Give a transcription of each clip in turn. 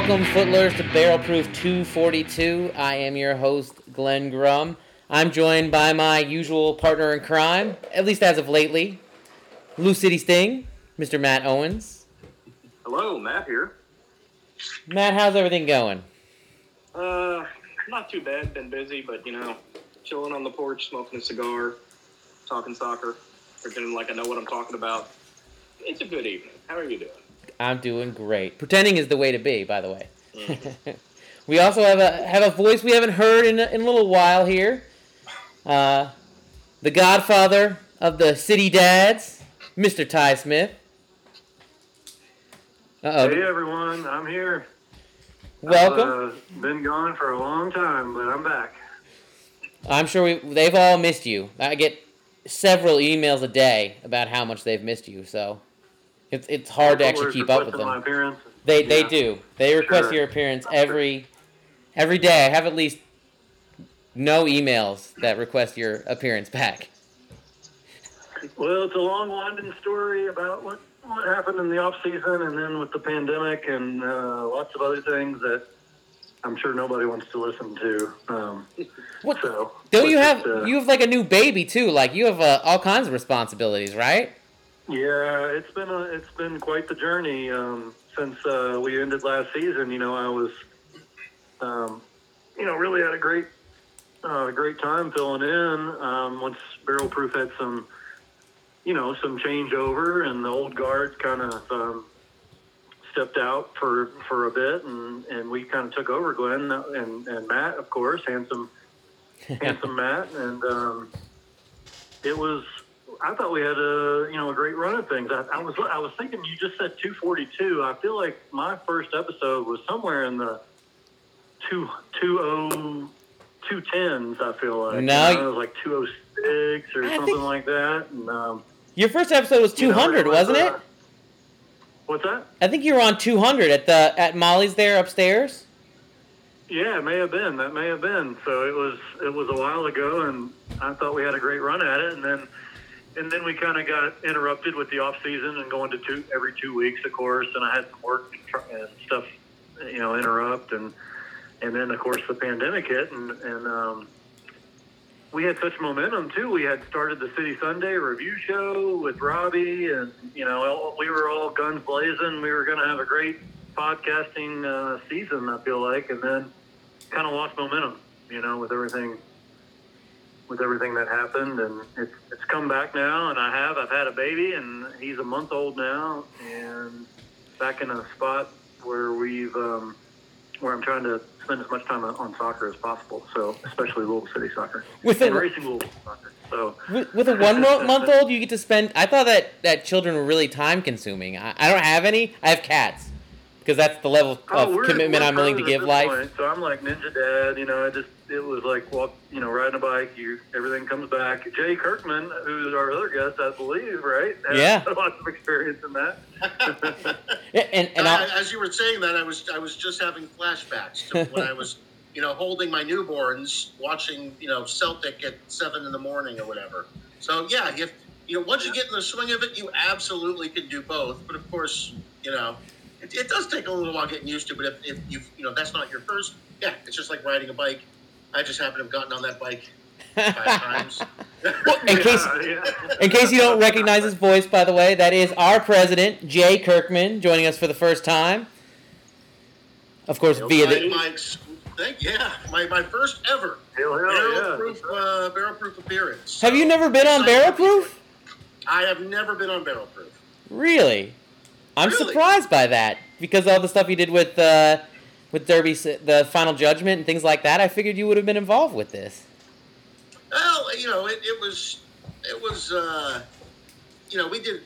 Welcome, Footlers, to Barrel Proof 242. I am your host, Glenn Grum. I'm joined by my usual partner in crime, at least as of lately, Lou City Sting, Mr. Matt Owens. Hello, Matt here. Matt, how's everything going? Uh, not too bad. Been busy, but you know, chilling on the porch, smoking a cigar, talking soccer, pretending like I know what I'm talking about. It's a good evening. How are you doing? I'm doing great. Pretending is the way to be, by the way. we also have a have a voice we haven't heard in a, in a little while here. Uh, the Godfather of the City Dads, Mr. Ty Smith. Uh Hey everyone, I'm here. Welcome. I've, uh, been gone for a long time, but I'm back. I'm sure we, they've all missed you. I get several emails a day about how much they've missed you, so it's it's hard to actually keep up with them. appearance. They they do. They request Sure. your appearance every every day. I have at least no emails that request your appearance back. Well, it's a long, winding story about what what happened in the off season, and then with the pandemic, and uh, lots of other things that I'm sure nobody wants to listen to. Um, What? so Don't you have just, uh, you have like a new baby too? Like you have uh, all kinds of responsibilities, right? Yeah, it's been a, it's been quite the journey um, since uh, we ended last season. You know, I was, um, you know, really had a great uh, great time filling in. Um, once Barrel Proof had some, you know, some changeover, and the old guard kind of um, stepped out for for a bit, and and we kind of took over. Glenn and and Matt, of course, handsome handsome Matt, and um, it was. I thought we had a you know a great run of things. I, I was I was thinking you just said 242. I feel like my first episode was somewhere in the two two oh two tens. I feel like No, You know, it was like 206 or I something like that. And um, Your first episode was you know, 200, was, wasn't it? uh, What's that? I think you were on 200 at the at Molly's there upstairs. Yeah, it may have been. That may have been. So it was it was a while ago, and I thought we had a great run at it, and then and then we kind of got interrupted with the off season and going to two every two weeks, of course, and I had some work and stuff, you know, interrupt, and and then of course the pandemic hit, and and um, we had such momentum too. We had started the City Sunday review show with Robbie, and you know we were all guns blazing. We were going to have a great podcasting uh, season. I feel like, and then kind of lost momentum. You know, with everything with everything that happened, and it's it's come back now. And I have I've had a baby, and he's a month old now, and back in a spot where we've um, where I'm trying to spend as much time on, soccer as possible. So especially Louisville City soccer With and a, racing Louisville soccer. So with, with a one month old, you get to spend. I thought that that children were really time consuming. I, I don't have any. I have cats because that's the level of Oh, commitment I'm willing to give life. point. So I'm like ninja dad. You know, I just it was like walk, you know, riding a bike. You everything comes back. Jay Kirkman, who's our other guest, I believe, right? Has Yeah. lots of experience in that. And and I, I'll, as you were saying that, I was I was just having flashbacks to when I was, you know, holding my newborns, watching, you know, Celtic at seven in the morning or whatever. So yeah, if you know, once you get in the swing of it, you absolutely can do both. But of course, you know, it, it does take a little while getting used to. But if, if you you know that's not your first, yeah, it's just like riding a bike. I just happen to have gotten on that bike five times. in case Yeah, yeah. in case you don't recognize his voice, by the way, that is our president Jay Kirkman joining us for the first time. Of course, via my, the my, thank yeah, my, my first ever Hell, hell, barrel yeah. proof uh, barrel proof appearance. Have you never been on Barrel Proof? I have never been on barrel proof. Really? I'm Really? surprised by that because all the stuff you did with uh, with Derby, the Final Judgment and things like that. I figured you would have been involved with this. Well, you know, it, it was it was uh, you know we did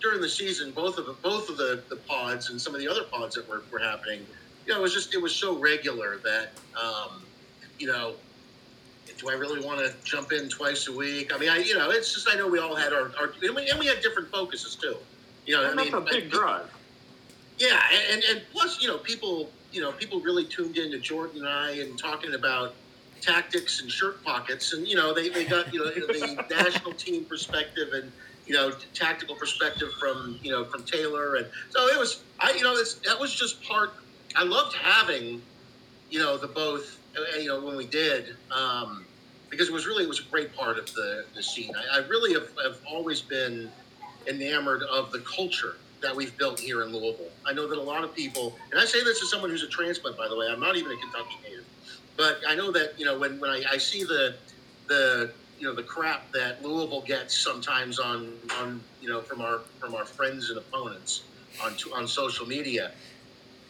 during the season both of the, both of the, the pods and some of the other pods that were, were happening. You know, it was just it was so regular that um, you know. Do I really want to jump in twice a week? I mean, I you know, it's just I know we all had our, our and, we, and we had different focuses too. You know, I And mean, that's a big like, drive. Yeah, and, and, and plus, you know, people, you know, people really tuned in to Jordan and I and talking about tactics and shirt pockets, and you know, they, they got you know the national team perspective and you know tactical perspective from you know from Taylor, and so it was I you know it's, that was just part I loved having, you know, the both, uh, you know, when we did, um, because it was really, it was a great part of the, the scene. I, I really have, have always been enamored of the culture that we've built here in Louisville. I know that a lot of people, and I say this as someone who's a transplant, by the way, I'm not even a Kentucky native, but I know that, you know, when, when I, I see the, the, you know, the crap that Louisville gets sometimes on, on, you know, from our, from our friends and opponents on, on social media,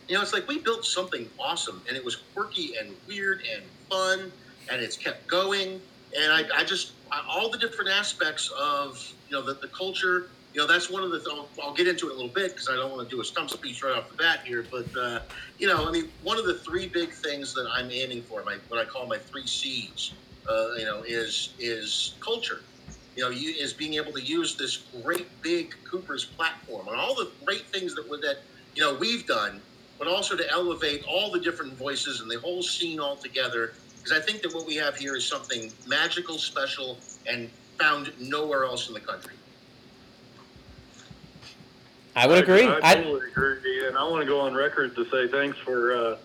you know, it's like we built something awesome and it was quirky and weird and fun and it's kept going. And I, I just, I, all the different aspects of, you know, the, the culture, you know, that's one of the, I'll, I'll get into it a little bit because I don't want to do a stump speech right off the bat here. But, uh, you know, I mean, one of the three big things that I'm aiming for, my, what I call my three C's, uh, you know, is, is culture. You know, is being able to use this great big Cooper's platform and all the great things that that, you know, we've done but also to elevate all the different voices and the whole scene all together. Because I think that what we have here is something magical, special, and found nowhere else in the country. I would agree. I, I, totally agree, and I want to go on record to say thanks for uh,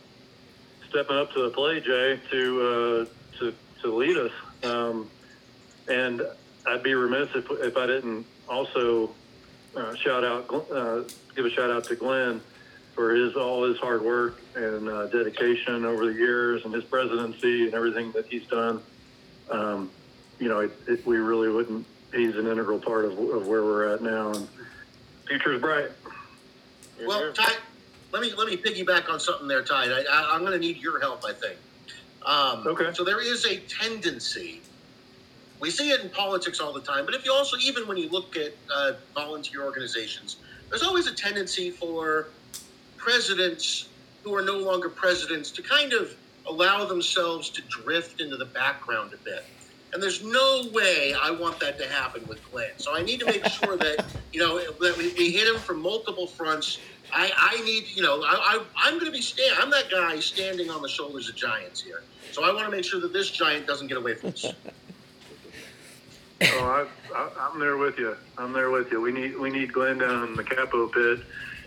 stepping up to the plate, Jay, to uh, to to lead us. Um, and I'd be remiss if if I didn't also uh, shout out, uh, give a shout out to Glenn for his all his hard work and uh, dedication over the years and his presidency and everything that he's done. Um, you know, it, it, we really wouldn't. He's an integral part of, of where we're at now, and future is bright. Well, Ty, let me let me piggyback on something there, Ty. I, I, I'm going to need your help. I think. Um, Okay. So there is a tendency. We see it in politics all the time, but if you also, even when you look at uh, volunteer organizations, there's always a tendency for presidents who are no longer presidents to kind of allow themselves to drift into the background a bit. And there's no way I want that to happen with Glenn. So I need to make sure that, you know, that we, we hit him from multiple fronts. I, I need, you know, I, I, I'm going to be stand. I'm that guy standing on the shoulders of giants here. So I want to make sure that this giant doesn't get away from us. Oh, I, I, I'm there with you. I'm there with you. We need we need Glenn down in the capo pit,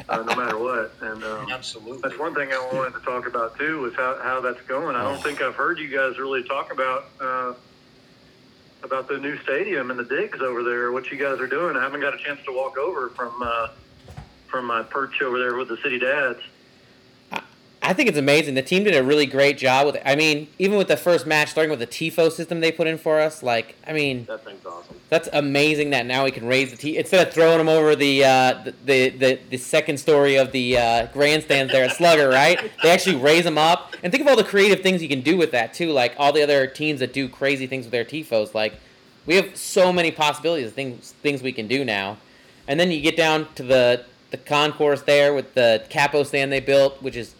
uh, no matter what. And um, Absolutely. that's one thing I wanted to talk about too, was how, how that's going. I don't think I've heard you guys really talk about uh, about the new stadium and the digs over there. What you guys are doing? I haven't got a chance to walk over from uh, from my perch over there with the city dads. I think it's amazing. The team did a really great job with it. I mean, even with the first match, starting with the TIFO system they put in for us, like, I mean, That thing's awesome. that's amazing that now we can raise the T instead of throwing them over the uh, the, the, the the second story of the uh, grandstands there at Slugger, right? They actually raise them up, and think of all the creative things you can do with that too. Like all the other teams that do crazy things with their tifos, like we have so many possibilities of things things we can do now. And then you get down to the the concourse there with the capo stand they built, which is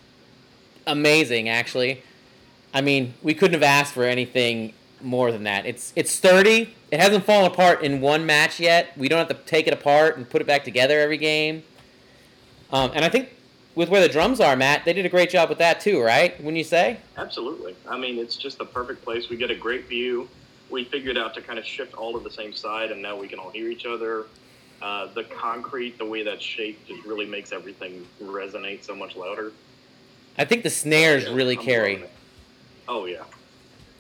amazing actually. I mean, we couldn't have asked for anything more than that. It's it's sturdy. It hasn't fallen apart in one match yet. We don't have to take it apart and put it back together every game. Um, and I think with where the drums are, Matt, they did a great job with that too, right? When you say, Absolutely. I mean, it's just the perfect place. We get a great view. We figured out to kind of shift all to the same side, and now we can all hear each other. Uh, the concrete, the way that's shaped, just really makes everything resonate so much louder. I think the snares Yeah, really I'm carry. Oh yeah.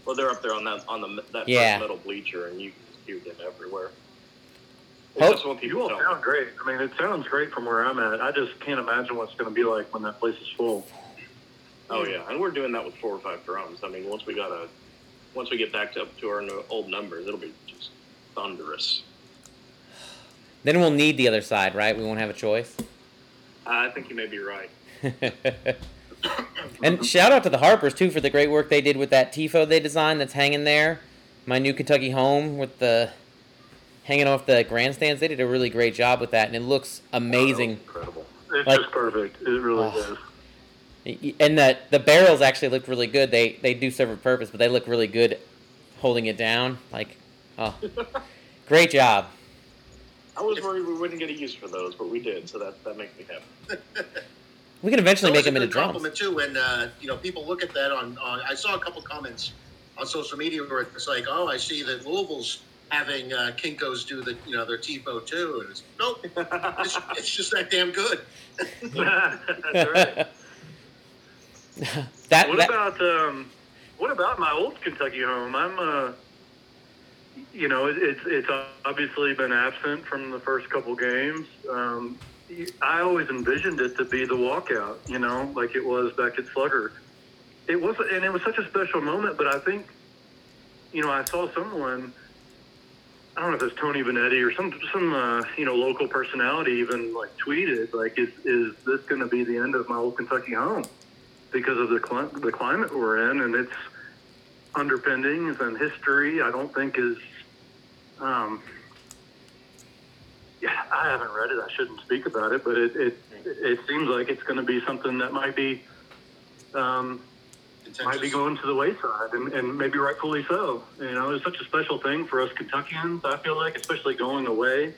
Well, they're up there on that on the that Yeah. metal bleacher, and you can hear them everywhere. It's Oh, just what You all sound great. I mean, it sounds great from where I'm at. I just can't imagine what it's going to be like when that place is full. Oh yeah, and we're doing that with four or five drums. I mean, once we got a, once we get back to up to our old numbers, it'll be just thunderous. Then we'll need the other side, right? We won't have a choice. I think you may be right. and shout out to the Harpers too for the great work they did with that tifo they designed that's hanging there. My new Kentucky home with the hanging off the grandstands. They did a really great job with that, and it looks amazing. Incredible. It's Like- just perfect. It really Oh. is. And the the barrels actually look really good. They they do serve a purpose, but they look really good holding it down. Like, oh, great job. I was worried we wouldn't get a use for those, but we did, so that that makes me happy. We can eventually make was them into good drums. compliment too. When uh, you know people look at that on, on, I saw a couple comments on social media where it's like, oh, I see that Louisville's having uh, Kinkos do the you know their TIFO too, and it's nope, it's, it's just that damn good. That, What that about um, what about my old Kentucky home? I'm uh, you know, it, it's it's obviously been absent from the first couple games. Um, I always envisioned it to be the walkout, you know, like it was back at Slugger. It was, and it was such a special moment. But I think, you know, I saw someone. I don't know if it's Tony Benetti or some some uh, you know local personality even like tweeted like is is this going to be the end of my old Kentucky home because of the cli- the climate we're in and its underpinnings and history I don't think is um, yeah I haven't read it I shouldn't speak about it but it it, it seems like it's going to be something that might be um, might be going to the wayside, and, and maybe rightfully so. You know, it's such a special thing for us Kentuckians. I feel like, especially going away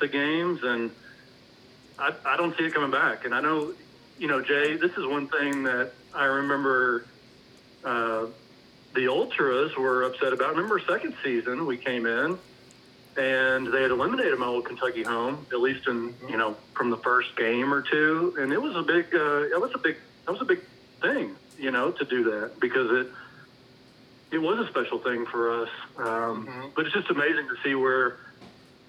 to games, and I, I don't see it coming back. And I know, you know, Jay, this is one thing that I remember. Uh, the ultras were upset about. Remember, second season we came in, and they had eliminated my old Kentucky home, at least in you know from the first game or two, and it was a big, uh, it was a big, that was a big thing, you know, to do that because it it was a special thing for us. Um, Mhm. But it's just amazing to see where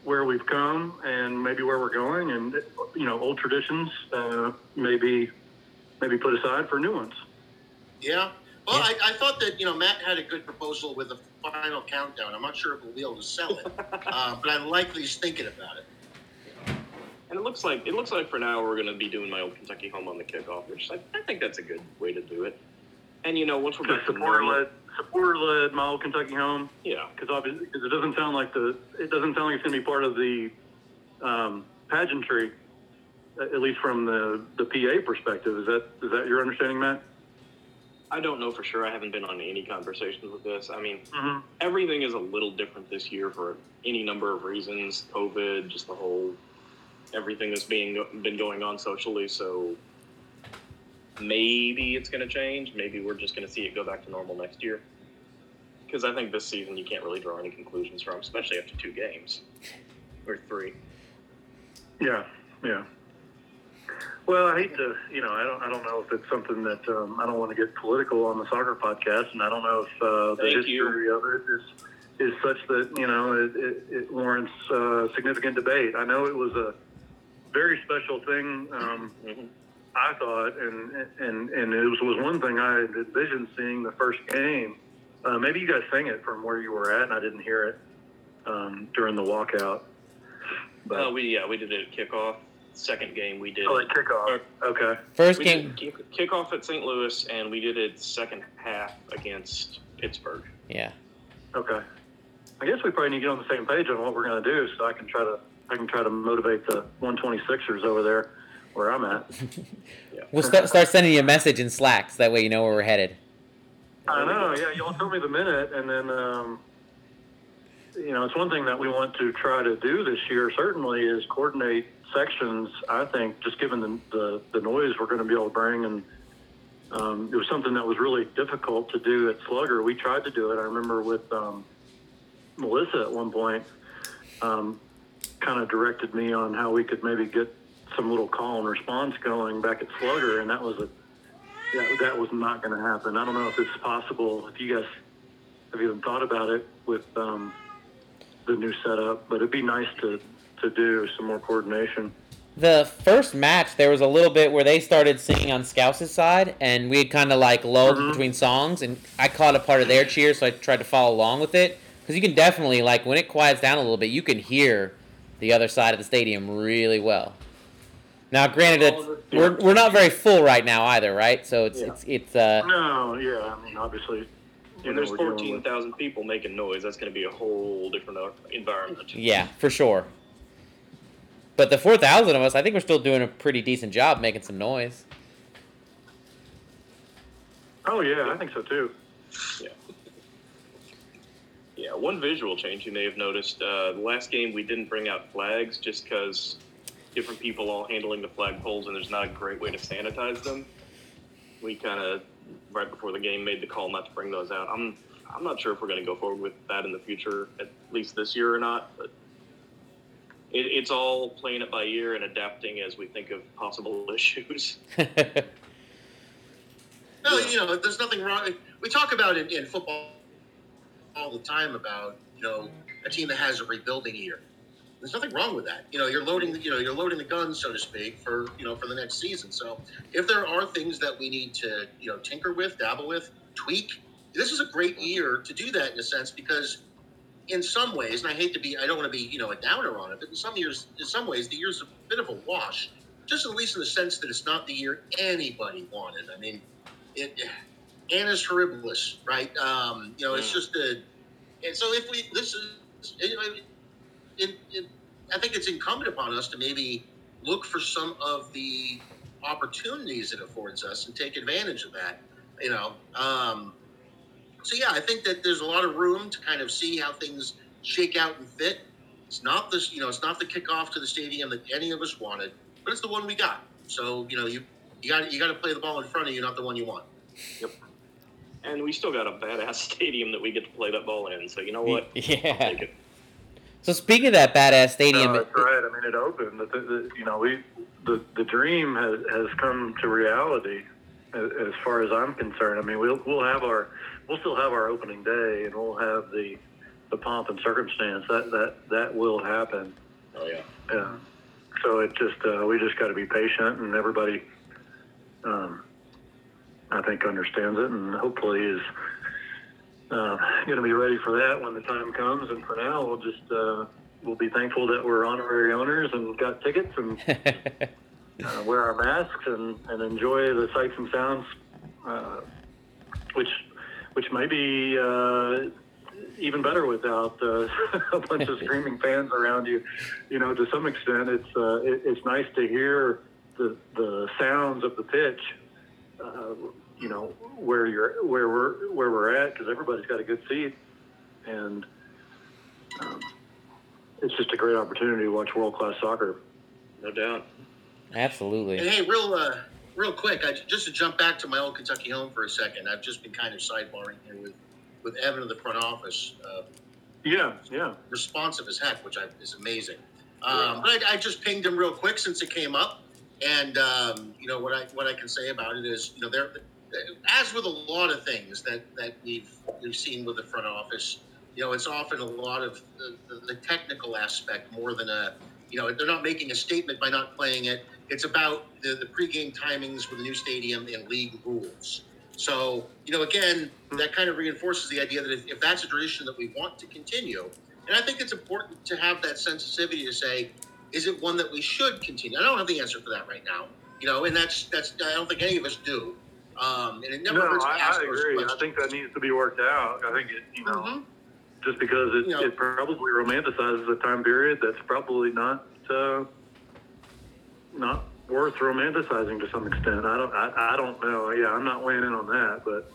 where we've come and maybe where we're going, and you know, old traditions uh, maybe maybe put aside for new ones. Yeah. Well, Yeah. I, I thought that you know Matt had a good proposal with the final countdown. I'm not sure if we'll be able to sell it, uh, but I like that he's thinking about it. And it looks like it looks like for now we're going to be doing my old Kentucky home on the kickoff, which I, I think that's a good way to do it. And you know, once we're The back to supporter normal, led supporter led my old Kentucky home. yeah, because obviously cause it doesn't sound like the it doesn't sound like it's going to be part of the um, pageantry, at at least from the the PA perspective. Is that is that your understanding, Matt? I don't know for sure. I haven't been on any conversations with this. I mean, Mm-hmm. everything is a little different this year for any number of reasons. COVID, just the whole everything that's being been going on socially. So maybe it's going to change. Maybe we're just going to see it go back to normal next year. Because I think this season you can't really draw any conclusions from, especially after two games or three. Yeah, yeah. Well, I hate to, you know, I don't, I don't know if it's something that um, I don't want to get political on the soccer podcast, and I don't know if uh, the Thank history you. of it is is such that you know it, it, it warrants uh, significant debate. I know it was a very special thing. Um, hmm I thought, and and and it was, was one thing I had envisioned seeing the first game. Uh, maybe you guys sang it from where you were at, and I didn't hear it um, during the walkout. But Uh, we yeah we did it at kickoff. Second game we did oh, like kickoff. Okay. first we game. did kick- kickoff at St. Louis, and we did it second half against Pittsburgh. Yeah. Okay. I guess we probably need to get on the same page on what we're going to do, so I can try to I can try to motivate the 126ers over there where I'm at. We'll start start sending you a message in Slack, so that way you know where we're headed. I know, yeah. Y'all tell me the minute, and then um, you know, it's one thing that we want to try to do this year. Certainly, is coordinate sections. I think just given the the, the noise we're going to be able to bring, and um, it was something that was really difficult to do at Slugger. We tried to do it. I remember with um, Melissa at one point, um, kind of directed me on how we could maybe get some little call and response going back at Slugger, and that was a yeah, that was not going to happen. I don't know if it's possible. If you guys have even thought about it with um, the new setup, but it'd be nice to to do some more coordination. The first match, there was a little bit where they started singing on Scouse's side, and we had kind of like lulled Mhm. between songs, and I caught a part of their cheer, so I tried to follow along with it. Because you can definitely, like, when it quiets down a little bit, you can hear the other side of the stadium really well. Now, granted, it's, we're, we're not very full right now either, right? So it's Yeah. it's it's uh No, yeah, I mean obviously, When know, there's we're dealing fourteen with- thousand people making noise, that's going to be a whole different uh, environment. yeah for sure. But the four thousand of us, I think we're still doing a pretty decent job making some noise. Oh yeah, I think so too. Yeah, Yeah, one visual change you may have noticed. Uh, the last game we didn't bring out flags just because different people all handling the flag poles, and there's not a great way to sanitize them. We kind of right before the game made the call not to bring those out. I'm I'm not sure if we're going to go forward with that in the future, at least this year or not. But it, it's all playing it by ear and adapting as we think of possible issues. No, you know, there's nothing wrong. We talk about it in football all the time about you know a team that has a rebuilding year. There's nothing wrong with that. You know, you're loading the you know you're loading the gun, so to speak, for you know for the next season. So if there are things that we need to you know tinker with, dabble with, tweak, this is a great year to do that in a sense because in some ways, and I hate to be, I don't want to be, you know, a downer on it, but in some years, in some ways, the year's a bit of a wash. Just at least in the sense that it's not the year anybody wanted. I mean, it, annus horribilis, right? Um, you know, it's Mm. just a, and so if we, this is, it, it, it, I think it's incumbent upon us to maybe look for some of the opportunities it affords us and take advantage of that. You know, um, so yeah, I think that there's a lot of room to kind of see how things shake out and fit. It's not this, you know, it's not the kickoff to the stadium that any of us wanted, but it's the one we got. So you know, you you got you got to play the ball in front of you, not the one you want. Yep. And we still got a badass stadium that we get to play that ball in. So you know what? Yeah. Take it. So speaking of that badass stadium, No, that's right. I mean, it opened. The, the, you know, we the the dream has has come to reality. As, as far as I'm concerned, I mean, we'll we'll have our we'll still have our opening day, and we'll have the the pomp and circumstance that that that will happen. Oh yeah. Yeah. So it just uh, we just got to be patient, and everybody, um, I think, understands it, and hopefully is uh, going to be ready for that when the time comes. And for now, we'll just uh, we'll be thankful that we're honorary owners and got tickets and uh, wear our masks and, and enjoy the sights and sounds, uh, which which may be uh, even better without uh, a bunch of screaming fans around you. You know, to some extent, it's uh, it, it's nice to hear the the sounds of the pitch. Uh, you know where you're where we're where we're at because everybody's got a good seat, and um, it's just a great opportunity to watch world class soccer. No doubt. Absolutely. And hey, real uh, real quick, I, just to jump back to my old Kentucky home for a second, I've just been kind of sidebarring here with with Evan of the front office. Uh, Yeah, yeah. responsive as heck, which I, is amazing. Um, but I, I just pinged him real quick since it came up, and um, you know what I what I can say about it is, you know, there, as with a lot of things that that we've we've seen with the front office, you know, it's often a lot of the, the, the technical aspect more than a, you know, they're not making a statement by not playing it. It's about the, the pregame timings with the new stadium and league rules. So, you know, again, that kind of reinforces the idea that if, if that's a tradition that we want to continue, and I think it's important to have that sensitivity to say, is it one that we should continue? I don't have the answer for that right now, you know, and that's that's I don't think any of us do. Um, and it never No, hurts to I, ask I agree. I think that needs to be worked out. I think it, you know, Mhm. just because it, You know- it probably romanticizes a time period that's probably not uh, not worth romanticizing to some extent. I don't. I, I don't know. Yeah, I'm not weighing in on that, but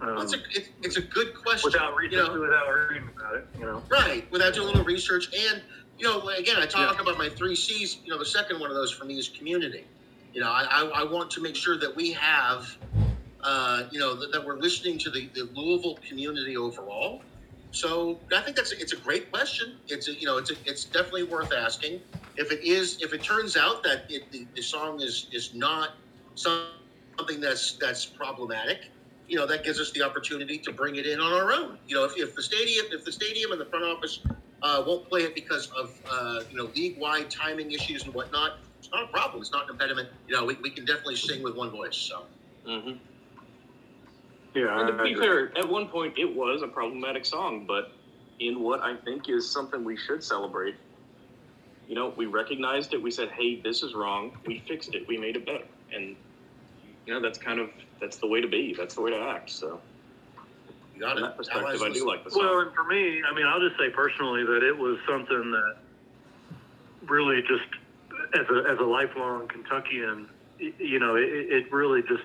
um, It's a it, it's a good question. without you know, without reading about it, you know. Right, without doing a little research. And, you know, again, I talk about my three C's. You know, the second one of those for me is community. You know, I, I, I want to make sure that we have, uh, you know, that, that we're listening to the, the Louisville community overall. So I think that's a, it's a great question. It's a, you know it's a, it's definitely worth asking. If it is, if it turns out that it, the, the song is is not something that's that's problematic, you know that gives us the opportunity to bring it in on our own. You know, if, if the stadium if the stadium and the front office uh, won't play it because of uh, you know league wide timing issues and whatnot, it's not a problem. It's not an impediment. You know, we, we can definitely sing with one voice. So hmm Yeah, And to be agree. fair, at one point it was a problematic song, but in what I think is something we should celebrate, you know, we recognized it. We said, "Hey, this is wrong." We fixed it. We made it better, and you know, that's kind of that's the way to be. That's the way to act. So, you got from it. that perspective, Allies I do listen. like the song. Well, and for me, I mean, I'll just say personally that it was something that really just, as a as a lifelong Kentuckian, you know, it, it really just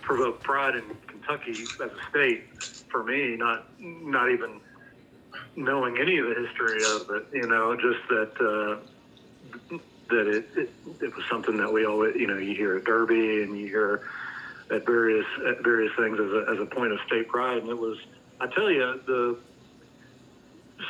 provoked pride in Kentucky as a state for me. Not not even knowing any of the history of it, you know, just that uh, that it, it it was something that we always, you know, you hear at Derby and you hear at various at various things as a, as a point of state pride, and it was. I tell you, the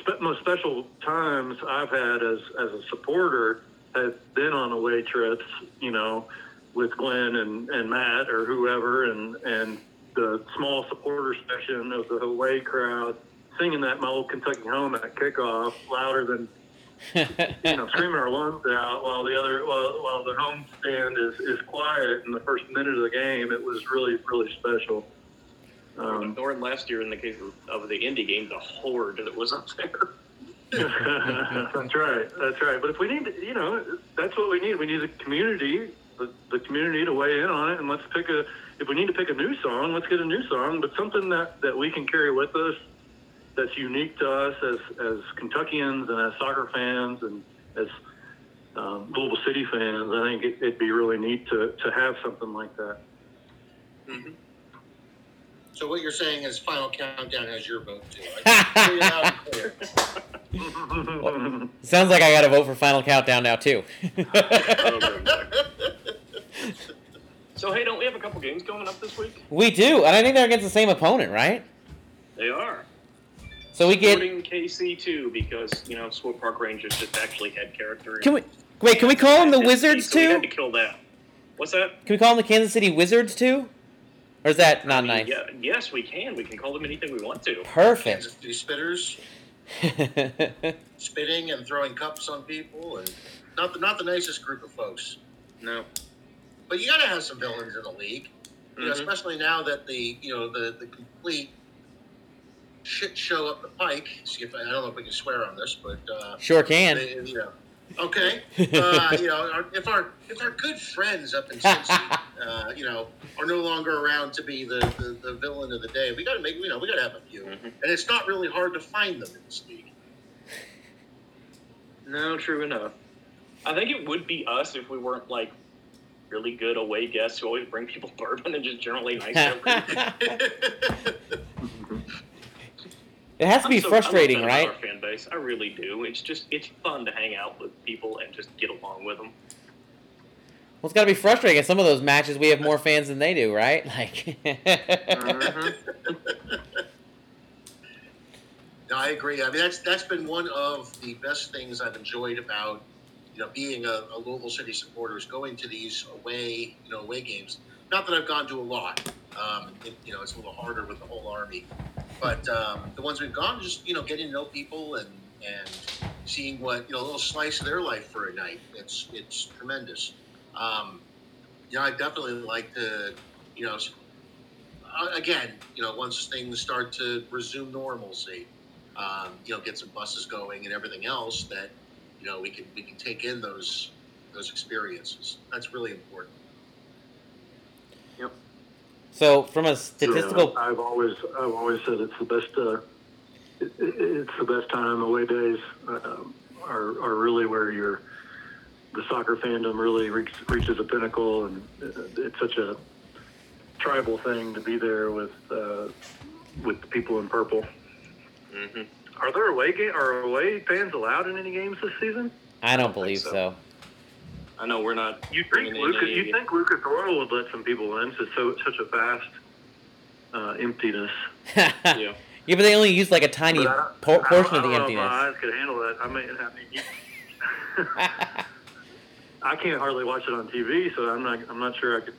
spe- most special times I've had as as a supporter have been on away trips. You know, with Glenn and, and Matt or whoever, and and the small supporter section of the away crowd singing that "My Old Kentucky Home" at kickoff louder than you know screaming our lungs out while the other while, while the home stand is, is quiet in the first minute of the game. It was really really special. Um, or last year in the case of, of the Indy game, the horde that was up there. that's right. That's right. But if we need, you know, that's what we need. We need the community, the, the community to weigh in on it, and let's pick a. If we need to pick a new song, let's get a new song, but something that that we can carry with us, that's unique to us as as Kentuckians and as soccer fans and as um, Louisville City fans. I think it, it'd be really neat to to have something like that. Mm-hmm. So what you're saying is Final Countdown has your vote too. I hear you loud and clear. Sounds like I got to vote for Final Countdown now too. Good luck. so hey, don't we have a couple games coming up this week? we do, and I think they're against the same opponent, right? They are. So we get. Sporting KC too, because you know Swope Park Rangers just actually had character. Can we wait? Can we call them the And Wizards so we too? had to kill that. What's that? Can we call them the Kansas City Wizards too? Or is that I not mean, nice? Yeah, yes, we can. We can call them anything we want to. Perfect. Kansas City spitters spitting and throwing cups on people, and not the not the nicest group of folks. No. But you got to have some villains in the league, you know, mm-hmm. especially now that the you know the the complete shit show up the pike. See if I, I don't know if we can swear on this, but uh, sure can. they, you know, okay, uh, you know, our, if our if our good friends up in Cincy, uh, you know, are no longer around to be the, the, the villain of the day, we got to make you know we got to have a few, Mhm. and it's not really hard to find them in this league. No, true enough. I think it would be us if we weren't like really good away guests who always bring people bourbon and just generally nice. to everybody. It has to be so- frustrating, I'm a fan right? Our fan base, I really do. It's just it's fun to hang out with people and just get along with them. Well, it's got to be frustrating. In some of those matches, we have more fans than they do, right? Like, Mhm. No, I agree. I mean, that's that's been one of the best things I've enjoyed about you know being a, a Louisville City supporter is going to these away you know away games. Not that I've gone to a lot. Um, it, you know, it's a little harder with the whole army, but um, the ones we've gone, just you know, getting to know people and and seeing what you know a little slice of their life for a night. It's it's tremendous. Um, you know, I definitely like to you know. uh, Again, you know, once things start to resume normalcy, um, you know, get some buses going and everything else that, you know, we can we can take in those those experiences. That's really important. So from a statistical, Yeah, I've always I've always said it's the best. Uh, it, it- it's the best time. Away days uh, are are really where your the soccer fandom really reach, reaches a pinnacle, and uh, it's such a tribal thing to be there with uh, with the people in purple. hmm Are there away game? Are away fans allowed in any games this season? I don't think believe so. so. I know we're not. You think Lucas? any- You think Lucas Oil would let some people in? So so such a vast uh, emptiness. yeah. Yeah. but they only use like a tiny I- por- portion don't- of the I don't know if emptiness. my eyes could handle that. I mean, I mean, I can't hardly watch it on TV, so I'm not. I'm not sure I could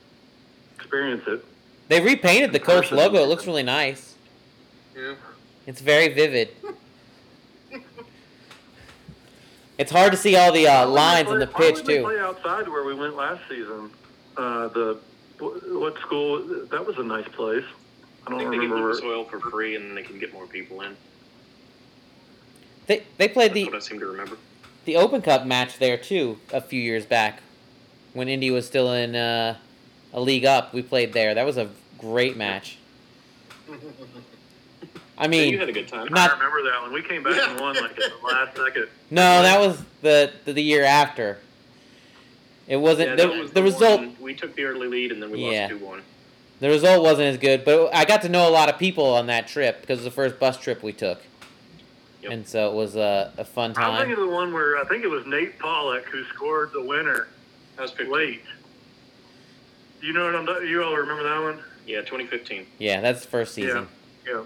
experience it. they repainted the Colts person. logo. It looks really nice. Yeah. It's very vivid. It's hard to see all the uh, Why would we lines play- in the why pitch would we too. Play outside where we went last season. Uh, the what school? That was a nice place. I I don't I think they get remember. Lucas Where, for free, and then they can get more people in. They they played That's the what I seem to remember. the Open Cup match there too a few years back, when Indy was still in uh, a league up. We played there. That was a great match. I Yeah, you had a good time. not- I remember that one. We came back and won like at the last second. no, that was the the, the year after. It wasn't Yeah, the, was the result. We took the early lead, and then we Yeah. lost two one. The result wasn't as good, but I got to know a lot of people on that trip because it was the first bus trip we took, Yep. and so it was a, a fun time. I'm time. thinking of the one where I think it was Nate Pollock who scored the winner That was 15. late. You know what I'm? You all remember that one? Yeah, 2015. Yeah, that's the first season. Yeah.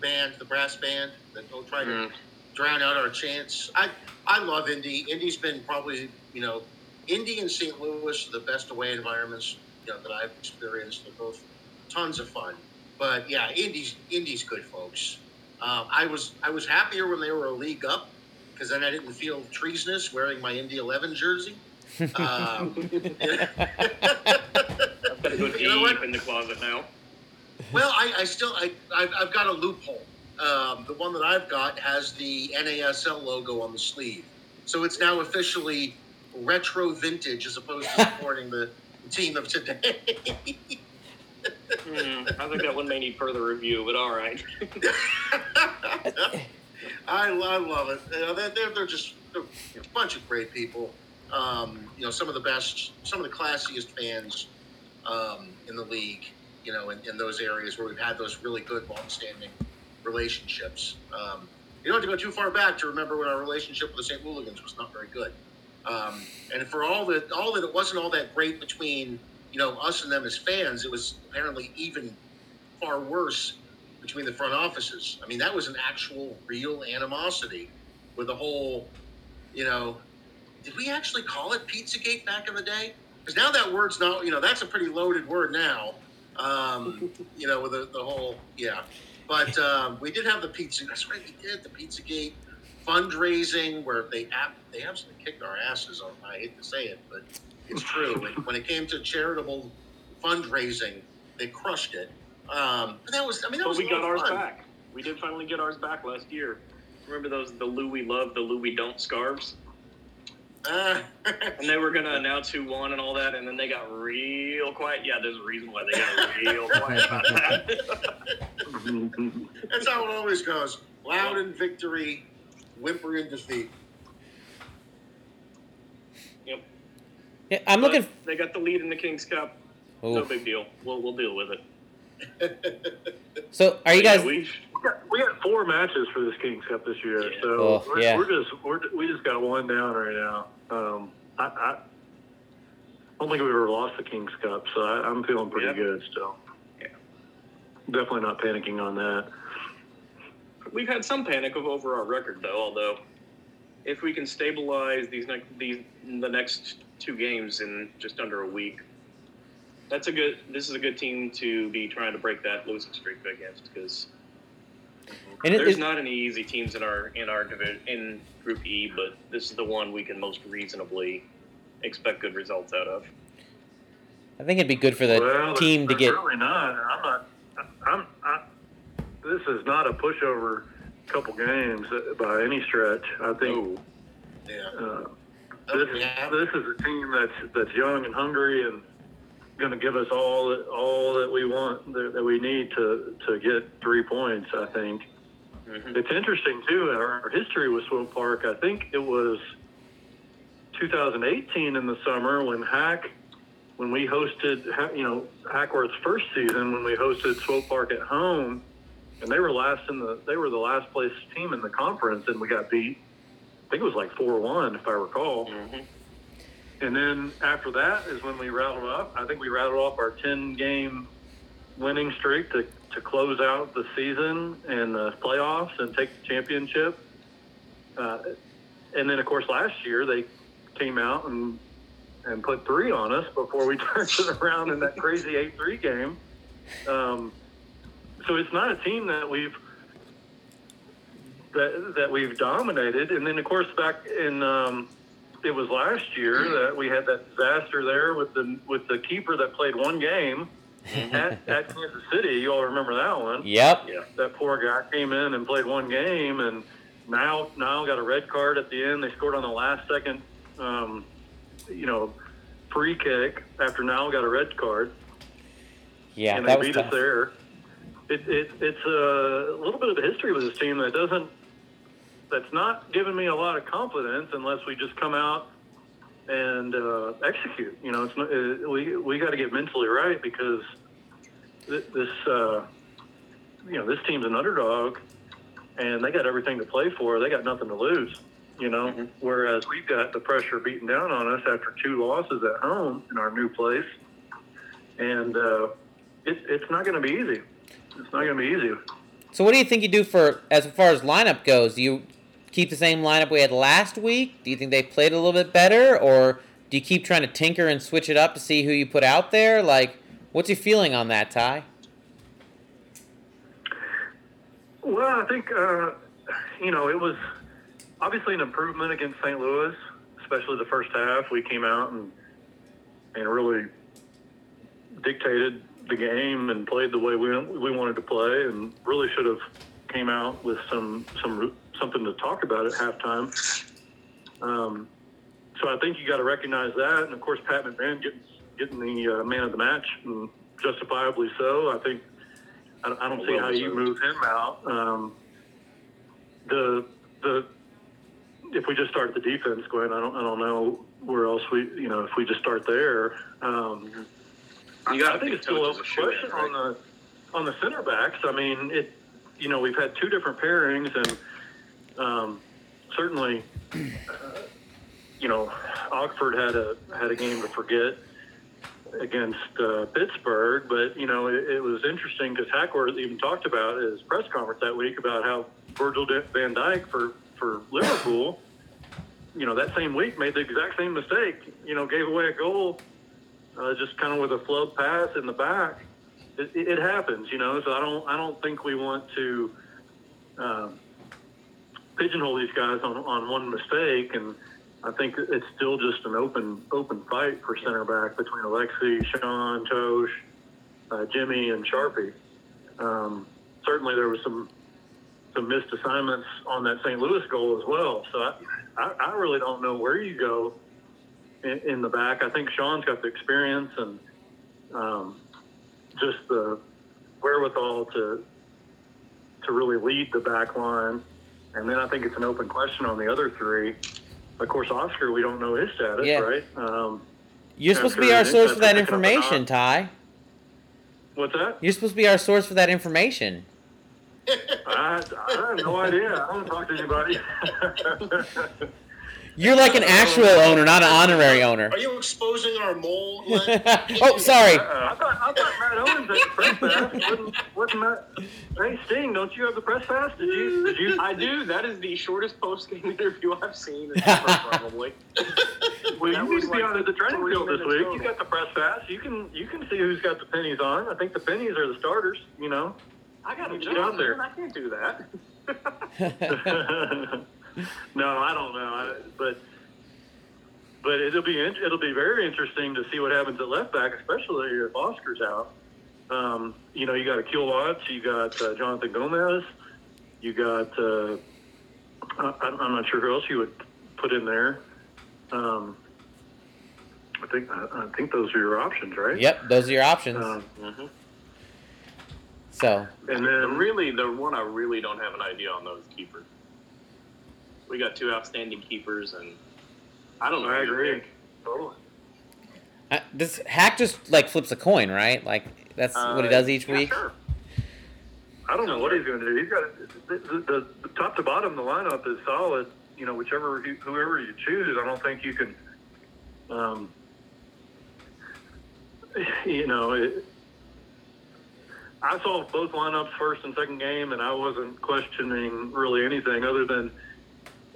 The band, the brass band that will try to Mm. drown out our chants. I I love Indy. Indy's been probably you know Indy and St. Louis are the best away environments you know, that I've experienced. They're both tons of fun. But yeah, Indy's Indy's good, folks. Um, I was I was happier when they were a league up because then I didn't feel treasonous wearing my Indy 11 jersey. Um, I've got to go You know deep in the closet now. well, I, I still I I've, I've got a loophole. Um, the one that I've got has the NASL logo on the sleeve, so it's now officially retro vintage as opposed to supporting the team of today. Hmm, I think that one may need further review, but all right. I, I love it. You know, they're, they're, they're just they're a bunch of great people. Um, you know, some of the best, some of the classiest fans um, in the league. You know, in, in those areas where we've had those really good, long-standing relationships. Um, you don't have to go too far back to remember when our relationship with the St. Louligans was not very good. Um, and for all that, all that it wasn't all that great between you know us and them as fans, it was apparently even far worse between the front offices. I mean, that was an actual, real animosity with the whole, you know, did we actually call it Pizzagate back in the day? Because now that word's not, you know, that's a pretty loaded word now. Um, you know, with the, the whole, yeah. But um, we did have the pizza. That's right, we did the Pizzagate fundraising where they ab- they absolutely kicked our asses. On I hate to say it, but it's true. when, when it came to charitable fundraising, they crushed it. Um, but that was, I mean, that But was we a lot got of ours fun. back. We did finally get ours back last year. Remember those the Louis love, the Louis don't scarves? Uh, And they were gonna announce who won and all that, and then they got real quiet. Yeah, there's a reason why they got real quiet about that. that's how it always goes. Loud in victory, whimper in defeat. Yep. Yeah, I'm But looking. They got the lead in the Kings Cup. No big deal. We'll we'll deal with it. So, are you But yeah, guys? We, We got- four matches for this Kings Cup this year, Yeah. so Oh, we're, yeah. we're just we're, we just got one down right now. Um, I, I don't think we've ever lost the Kings Cup, so I, I'm feeling pretty Yeah. good still. Yeah. Definitely not panicking on that. we've had some panic of over our record though. Although, if we can stabilize these next these the next two games in just under a week, that's a good. This is a good team to be trying to break that losing streak against because And it- there's it- not any easy teams in our in our division in Group E, but this is the one we can most reasonably expect good results out of. I think it'd be good for the well, team to they're get. Really not. I'm not. I'm. I, this is not a pushover couple games by any stretch. I think. Oh, Yeah. Uh, this, yeah. this is a team that's that's young and hungry and going to give us all that all that we want that, that we need to to get three points. I think mhm. it's interesting too. Our, our history with Swope Park. I think it was 2018 in the summer when Hack when we hosted you know Hackworth's first season when we hosted Swope Park at home and they were last in the they were the last place team in the conference and we got beat. I think it was like four one if I recall. Mhm. And then after that is when we rattled up. I think we rattled off our 10 game winning streak to, to close out the season and the playoffs and take the championship. Uh, and then, of course, last year they came out and and put three on us before we turned it around in that crazy 8 3 game. Um, so it's not a team that we've that, that we've dominated. And then, of course, back in um, it was last year that we had that disaster there with the with the keeper that played one game at, at Kansas City. You all remember that one? Yep. Yeah. That poor guy came in and played one game, and now now got a red card at the end. They scored on the last second, um, you know, free kick after now got a red card Yeah, and that they was beat tough. us there. It, it, it's a little bit of a history with this team that doesn't, that's not giving me a lot of confidence unless we just come out and uh, execute. You know, it's not, uh, we we got to get mentally right because th- this, uh, you know, this team's an underdog, and they got everything to play for. They got nothing to lose. You know, Mhm. whereas we've got the pressure beaten down on us after two losses at home in our new place, and uh, it, it's not going to be easy. It's not going to be easy. So, what do you think you do for as far as lineup goes? Do you keep the same lineup we had last week? Do you think they played a little bit better, or do you keep trying to tinker and switch it up to see who you put out there? Like, what's your feeling on that, Ty? Well, I think uh, you know it was obviously an improvement against St. Louis, especially the first half. We came out and and really dictated the game and played the way we we wanted to play, and really should have came out with some some something to talk about at halftime. Um, so I think you got to recognize that, and of course Pat McMahon getting getting the uh, man of the match, and justifiably so. I think I, I don't see Well how you move him out. Um, the the if we just start the defense, Glenn, I don't I don't know where else we you know if we just start there. Um, You gotta I think think it's still open a shoo-in, on the on the center backs. I mean, it you know we've had two different pairings, and um, certainly, uh, you know, Ockford had a had a game to forget against uh, Pittsburgh, but you know it, it was interesting because Hackworth even talked about his press conference that week about how Virgil van Dijk for for Liverpool, you know, that same week made the exact same mistake. You know, gave away a goal uh, just kind of with a flub pass in the back. It, it, it happens, you know. So I don't I don't think we want to um, pigeonhole these guys on, on one mistake, and I think it's still just an open open fight for center back between Alexi, Sean, Totsch, uh, Jimmy, and Sharpie. Um, certainly, there was some some missed assignments on that St. Louis goal as well. So I, I, I really don't know where you go in, in the back. I think Sean's got the experience and um, just the wherewithal to to really lead the back line. And then I think it's an open question on the other three. Of course, Oscar, we don't know his status, Yeah. right? Um, You're supposed to be our source for that picking up a information. Ty. what's that? You're supposed to be our source for that information. I, I have no idea. I don't talk to anybody. You're like an actual owner, not an honorary owner. Are you exposing our mole, oh, sorry. Uh, I thought I thought Matt Owens had the press pass. Wasn't, wasn't Matt? Hey, Sting, don't you have the press pass? Did you? Did you? I do. That is the shortest post game interview I've seen ever, probably. Well, That you need to be like on the training field this week. total. You got the press pass. You can you can see who's got the pennies on. I think the pennies are the starters. You know. I got to Get out there. man. I can't do that. No, I don't know, I, but but it'll be it'll be very interesting to see what happens at left back, especially if Oscar's out. Um, you know, you got Akil Watts, you got uh, Jonathan Gomez, you got uh, I, I'm I'm not sure who else you would put in there. Um, I think I, I think those are your options, right? Yep, those are your options. Um, mm-hmm. So, and then really, the one I really don't have an idea on those keepers. We got two outstanding keepers, and I don't know. I agree. Totally. uh, this hack just like flips a coin, right? Like that's what he Uh, does each yeah, week. Sure. I don't know what he's going to do. He's got the, the, the, the top to bottom. The lineup is solid. You know, whichever whoever you choose, I don't think you can. Um, you know, it, I saw both lineups first and second game, and I wasn't questioning really anything other than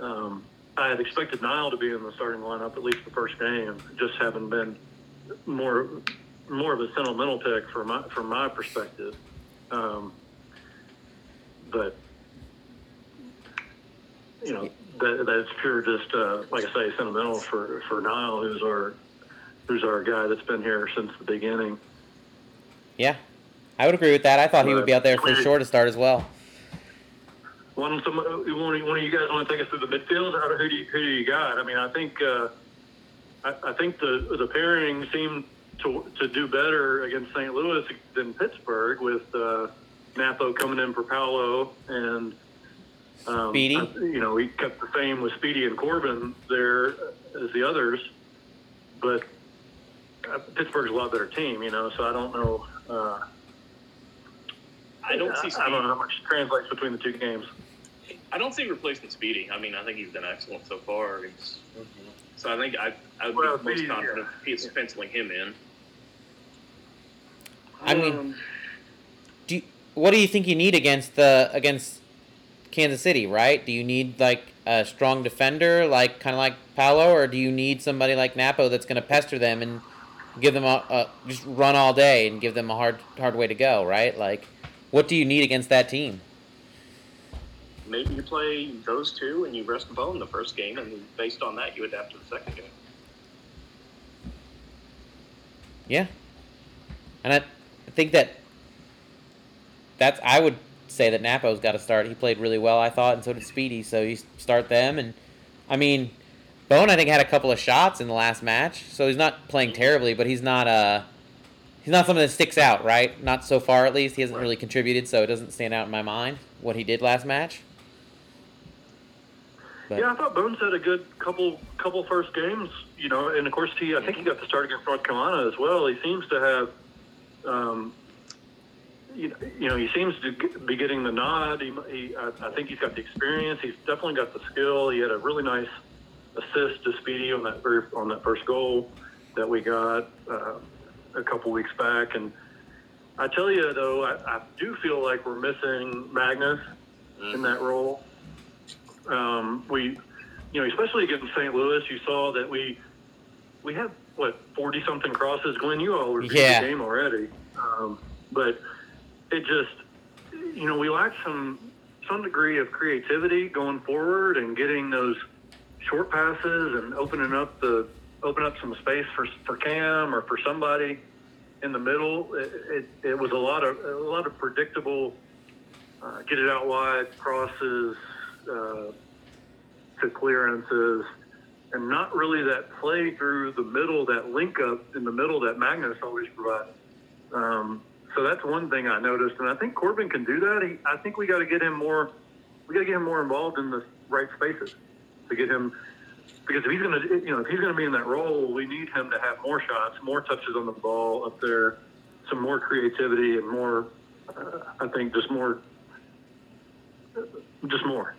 um, I had expected Niall to be in the starting lineup at least the first game. Just haven't been more more of a sentimental pick from my from my perspective. Um, but you know that that's pure just uh, like I say sentimental for for Niall, who's our who's our guy that's been here since the beginning. Yeah, I would agree with that. I thought he would be out there for sure to start as well. One, some, one, of- one of you guys want to take us through the midfield? How, who do you, who do you got? I mean, I think uh, I, I think the the pairing seemed to to do better against St. Louis than Pittsburgh with uh, Napo coming in for Paolo and um, Speedy? I- you know, he kept the same with Speedy and Corben there as the others, but uh, Pittsburgh's a lot better team, you know. So I don't know. Uh, I don't see. I don't know how much translates between the two games. I don't see replacing Speedy. I mean, I think he's been excellent so far. He's, so I think I, I would Well, be most Speedy, confident he's penciling him in. I mean, Um, do you, what do you think you need against the against Kansas City? Right? Do you need like a strong defender, like kind of like Paolo, or do you need somebody like Napo that's going to pester them and give them a, a just run all day and give them a hard hard way to go, right? Like, what do you need against that team? Maybe you play those two and you rest Bone the first game, and based on that, you adapt to the second game. Yeah, and I, I think that that's I would say that Napo's got to start. He played really well, I thought, and so did Speedy. So you start them, and I mean, Bone I think had a couple of shots in the last match, so he's not playing terribly, but he's not uh he's not something that sticks out, right? Not so far at least. He hasn't really contributed, so it doesn't stand out in my mind what he did last match. But, Yeah, I thought Bones had a good couple couple first games, you know, and of course he I think he got the start against North Carolina as well. He seems to have, um, you know, you know, he seems to be getting the nod. He, he I, I think he's got the experience. He's definitely got the skill. He had a really nice assist to Speedy on that very on that first goal that we got uh, a couple weeks back. And I tell you though, I, I do feel like we're missing Magnus in that role. Um, we, you know, especially against St. Louis, you saw that we we had what forty something crosses. Glenn, you all were Yeah. the game already, um, but it just, you know, we lack some some degree of creativity going forward and getting those short passes and opening up the open up some space for for Cam or for somebody in the middle. It, it, it was a lot of a lot of predictable uh, get it out wide crosses uh, to clearances, and not really that play through the middle, that link up in the middle that Magnus always provided. Um, so that's one thing I noticed, and I think Corben can do that. He, I think we got to get him more. We got to get him more involved in the right spaces to get him. Because if he's going to, you know, if he's going to be in that role, we need him to have more shots, more touches on the ball up there, some more creativity, and more. Uh, I think just more, just more.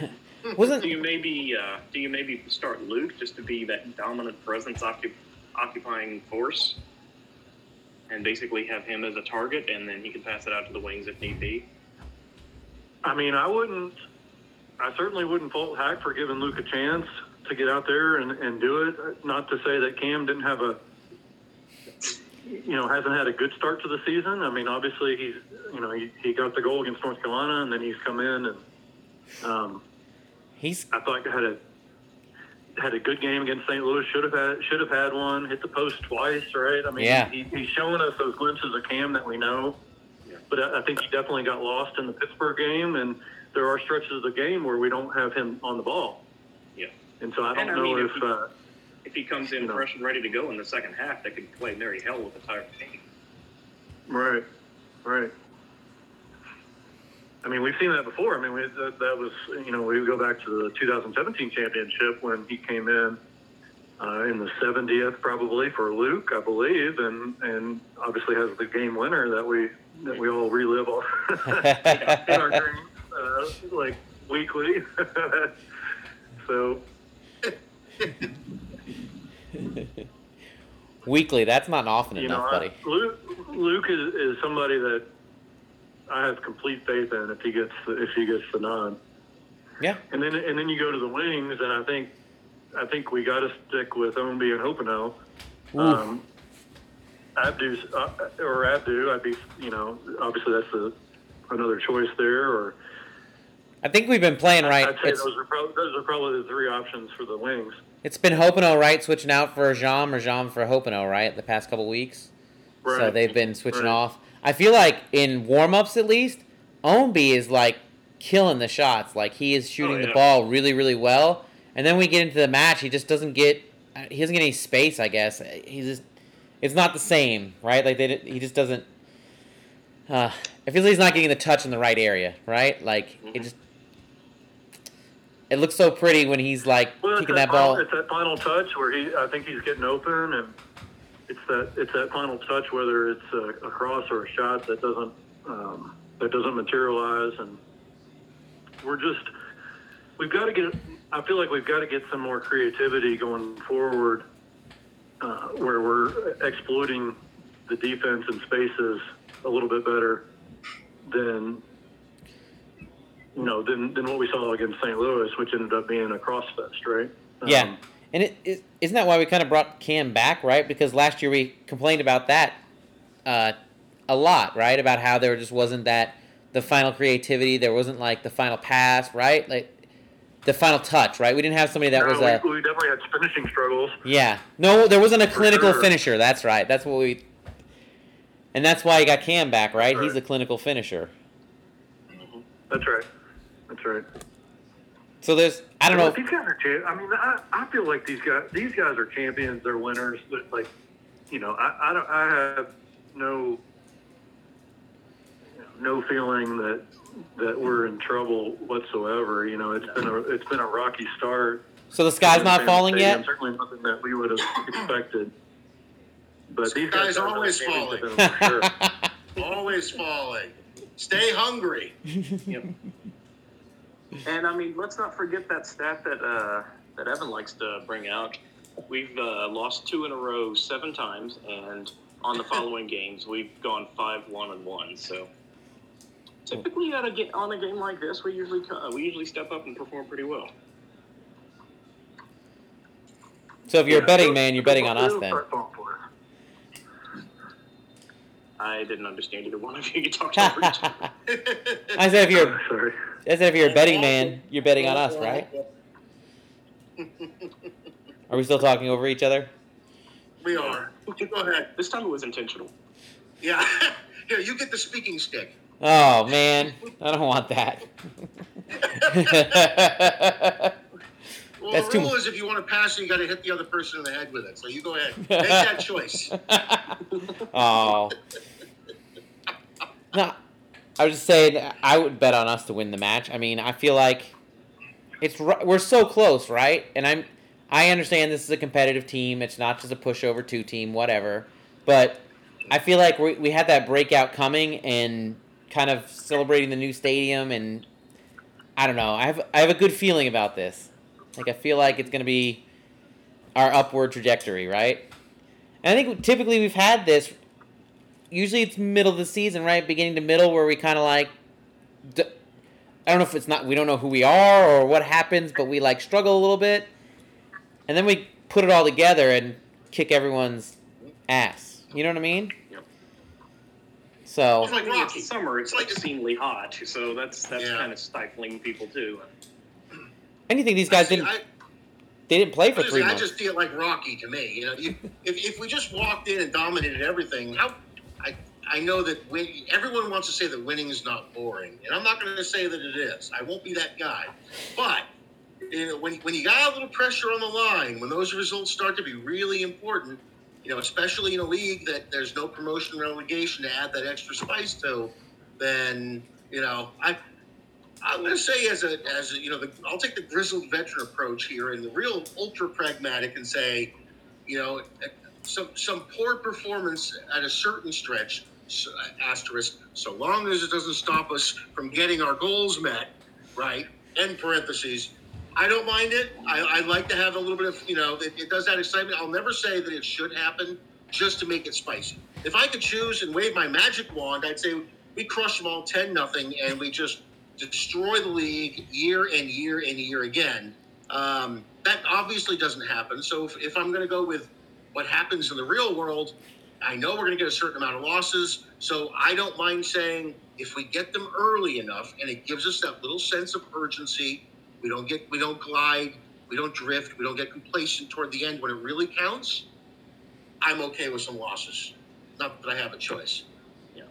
wasn't Do you maybe uh, do you maybe start Luke just to be that dominant presence occup- occupying force, and basically have him as a target, and then he can pass it out to the wings if need be? I mean, I wouldn't. I certainly wouldn't fault Hack for giving Luke a chance to get out there and, and do it. Not to say that Cam didn't have a, you know, hasn't had a good start to the season. I mean, obviously he's, you know, he, he got the goal against North Carolina and then he's come in and um, he's I thought had a had a good game against St. Louis. Should have had should have had one. Hit the post twice, right? I mean, Yeah. he, he's showing us those glimpses of Cam that we know. But I, I think he definitely got lost in the Pittsburgh game, and there are stretches of the game where we don't have him on the ball. And so I don't And I know mean, if. if he- uh, If he comes in know. fresh and ready to go in the second half, that could play merry hell with the entire team. Right, right. I mean, we've seen that before. I mean, we, that, that was, you know, we go back to the 2017 championship when he came in uh, in the 70th, probably for Luke, I believe, and and obviously has the game winner that we that we all relive all in our dreams, uh, like weekly. so weekly. That's not often you enough, know, buddy. I, Luke, Luke is, is somebody that I have complete faith in if he gets the, if he gets the nod. Yeah. And then and then you go to the wings, and I think I think we got to stick with Ownby and Hoppenot. Um, Abdou's uh, or Abdou, I'd be you know obviously that's a, another choice there. Or I think we've been playing right. I'd say those are probably those are probably the three options for the wings. It's been Hoppenot, right? Switching out for Jam or Jam for Hoppenot, right? The past couple weeks. So they've been switching Right. off. I feel like in warm ups at least, Ownby is like killing the shots. Like he is shooting Oh, the ball really, really well. And then we get into the match, he just doesn't get he doesn't get any space. I guess he's just it's not the same, right? Like they he just doesn't. Uh, I feel like he's not getting the touch in the right area, right? Like it Mhm. just. It looks so pretty when he's like Well, kicking that, that ball. Final, it's that final touch where he, I think he's getting open, and it's that it's that final touch, whether it's a, a cross or a shot that doesn't um, that doesn't materialize, and we're just we've got to get. I feel like we've got to get some more creativity going forward, uh, where we're exploiting the defense and spaces a little bit better than you know, than than what we saw against St. Louis, which ended up being a cross fest, right? Yeah. Um, And it, it, isn't that why we kind of brought Cam back, right? Because last year we complained about that uh, a lot, right? About how there just wasn't that the final creativity, there wasn't like the final pass, right? Like the final touch, right? We didn't have somebody that no, was a we, we definitely had finishing struggles. yeah. No, there wasn't a clinical sure. finisher. That's right. That's what we. And that's why you got Cam back, right? That's He's a clinical finisher. That's right. That's right. So there's I don't know. These guys are. Cha- I mean, I, I feel like these guys. These guys are champions. They're winners. But like, you know, I, I don't. I have no. No feeling that that we're in trouble whatsoever. You know, it's been a it's been a rocky start. So the sky's not falling Stadium, yet. Certainly nothing that we would have expected. But these Sky's guys are always champions falling. of them for sure. Always falling. Stay hungry. Yep. And I mean, let's not forget that stat that uh, that Evan likes to bring out. We've uh, lost two in a row seven times, and on the following games, we've gone five one and one. So typically, at a ga- on a game like this, we usually co- we usually step up and perform pretty well. So if you're a betting man, you're betting on us then. start falling for us. I didn't understand either one of you. You talked over each other. I said if you're Sorry. I said if you're a betting man, you're betting on us, right? Are we still talking over each other? We are. Go ahead. This time it was intentional. Yeah. Here, you get the speaking stick. Oh man, I don't want that. Well, That's the rule much. is if you want to pass it, you got to hit the other person in the head with it. So you go ahead. Make that choice. oh. No, I was just saying I would bet on us to win the match. I mean, I feel like it's we're so close, right? And I'm I understand this is a competitive team. It's not just a pushover two team, whatever. But I feel like we we had that breakout coming and kind of celebrating the new stadium and I don't know. I have I have a good feeling about this. Like I feel like it's going to be our upward trajectory, right? And I think typically we've had this. Usually it's middle of the season, right? Beginning to middle, where we kind of like. D- I don't know if it's not we don't know who we are or what happens, but we like struggle a little bit, and then we put it all together and kick everyone's ass. You know what I mean? Yep. So It's like I mean, Rocky. it's summer. It's It's like- obscenely hot, so that's that's Yeah. kind of stifling people too. Anything these guys See, didn't I, they didn't play for honestly, three I just feel like Rocky to me. You know, you, if, if we just walked in and dominated everything, how I I know that everyone wants to say that winning is not boring, and I'm not going to say that it is. I won't be that guy. But you know, when when you got a little pressure on the line, when those results start to be really important, you know, especially in a league that there's no promotion relegation to add that extra spice to, then you know I. I'm going to say, as a, as a, you know, the, I'll take the grizzled veteran approach here and the real ultra pragmatic and say, you know, some some poor performance at a certain stretch, asterisk, so long as it doesn't stop us from getting our goals met, right? End parentheses. I don't mind it. I, I like to have a little bit of, you know, it, it does that excitement. I'll never say that it should happen just to make it spicy. If I could choose and wave my magic wand, I'd say we crush them all 10 nothing and we just destroy the league year and year and year again. Um, that obviously doesn't happen. So if, if I'm going to go with what happens in the real world, I know we're going to get a certain amount of losses. So I don't mind saying if we get them early enough and it gives us that little sense of urgency, we don't get, we don't glide, we don't drift, we don't get complacent toward the end when it really counts. I'm okay with some losses. Not that I have a choice. Yeah,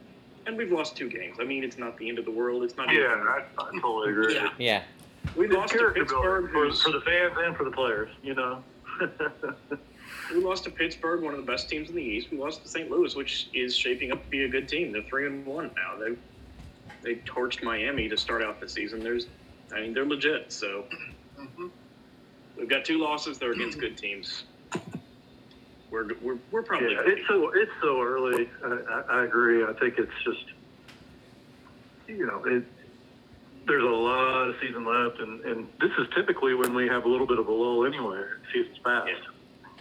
and we've lost two games. I mean, it's not the end of the world. It's not. Yeah, I, I totally agree. Yeah. yeah. we It's lost to character Pittsburgh, building for, for the fans and for the players, you know. We lost to Pittsburgh, one of the best teams in the East. We lost to St. Louis, which is shaping up to be a good team. They're three and one now. They they torched Miami to start out the season. There's, I mean, they're legit. So Mhm. we've got two losses. They're against good teams. We're we're, we're probably yeah, it's so it's so early. I, I, I agree. I think it's just you know it. There's a lot of season left, and, and this is typically when we have a little bit of a lull anyway. Season's past,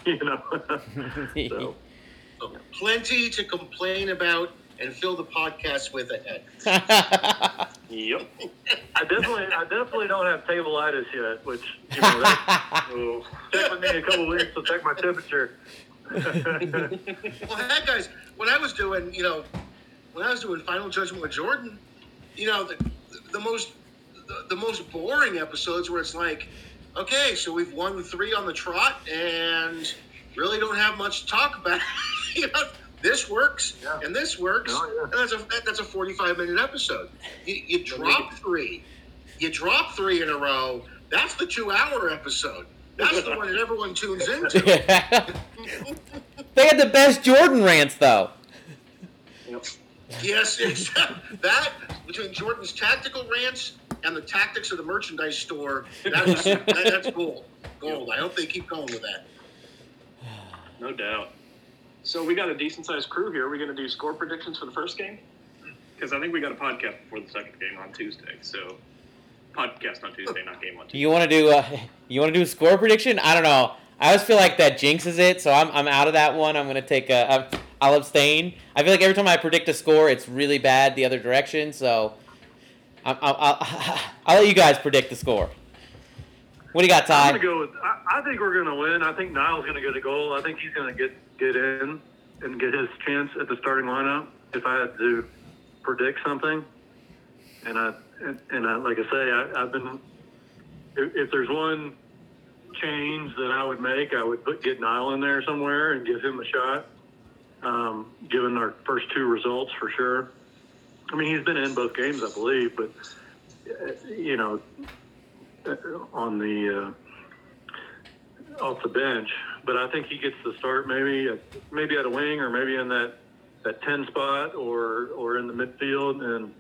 you know. so So plenty to complain about and fill the podcast with ahead. Yep. I definitely, I definitely don't have tableitis yet, which you know, that Oh, check with me in a couple weeks to check my temperature. Well, heck, guys, when I was doing, you know, when I was doing Final Judgment with Jordan, you know, the, the most the, the most boring episodes where it's like, okay, so we've won three on the trot and really don't have much to talk about. you know, this works Yeah. and this works, Oh, yeah. and that's a that- that's a forty five minute episode. You, you drop three, you drop three in a row. That's the two hour episode. That's the one that everyone tunes into. they had the best Jordan rants though. yep. Yes, that between Jordan's tactical rants and the tactics of the merchandise store, that was, that, that's gold. Gold. I hope they keep going with that. No doubt. So we got a decent sized crew here. Are we going to do score predictions for the first game? Because I think we got a podcast before the second game on Tuesday. So podcast on Tuesday, not game on Tuesday. You want to do? Uh, you want to do a score prediction? I don't know. I always feel like that jinxes it, so I'm, I'm out of that one. I'm gonna take a. I'm, I'll abstain. I feel like every time I predict a score, it's really bad the other direction. So, I'm, I'll, I'll, I'll let you guys predict the score. What do you got, I'm Ty? gonna go with. I, I think we're gonna win. I think Niall's gonna get a goal. I think he's gonna get get in and get his chance at the starting lineup. If I had to predict something, and I and, and I, like I say, I, I've been. If, if there's one change that I would make, I would put get Niall in there somewhere and give him a shot. Um, given our first two results, for sure. I mean, he's been in both games, I believe, but uh, you know, uh, on the uh, off the bench. But I think he gets the start maybe at, maybe at a wing or maybe in that that ten spot or or in the midfield, and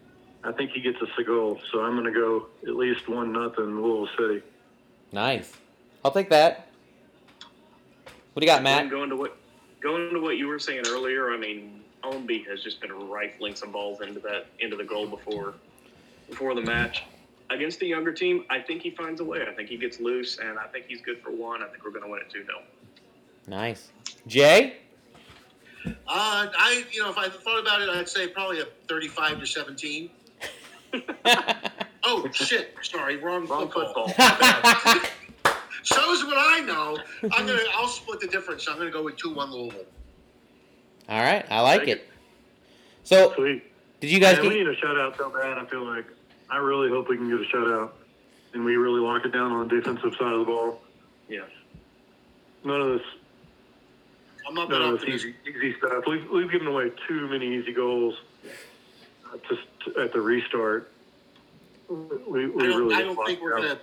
I think he gets us a goal. So I'm going to go at least one nothing Louisville City. Nice. I'll take that. What do you got, Matt? Going to what going to what you were saying earlier. I mean, Ownby has just been rifling some balls into that into the goal before before the match. Against the younger team, I think he finds a way. I think he gets loose, and I think he's good for one. I think we're going to win it 2 0. Nice. Jay? Uh, I, you know, if I thought about it, I'd say probably a 35 to 17. Oh, shit. Sorry, wrong, Wrong football. football. Shows what I know. I'm gonna. I'll split the difference. I'm gonna go with two one Louisville. All right, I like Take it. So, Sweet. did you guys Man, we get? need a shutout so bad. I feel like I really hope we can get a shutout, and we really lock it down on the defensive side of the ball. Yes. None of this I'm not No, that it's optimistic. easy, easy stuff. We've, we've given away too many easy goals uh, just at the restart. We, we I don't, really I don't think we're gonna.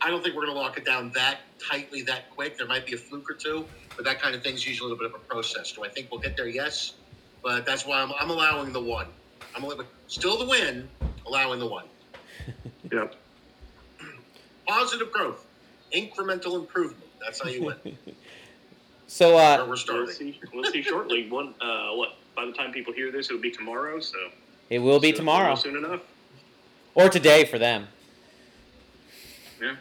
I don't think we're gonna lock it down that tightly that quick. There might be a fluke or two, but that kind of thing's usually a little bit of a process. Do I think we'll get there? Yes, but that's why I'm, I'm allowing the one. I'm still the win, allowing the one. Yep. Positive growth, incremental improvement. That's how you win. So, uh, we're We'll starting. see. We'll see shortly. One, uh, what? By the time people hear this, it'll be tomorrow. So it will be so- tomorrow soon enough. or today for them. Yeah.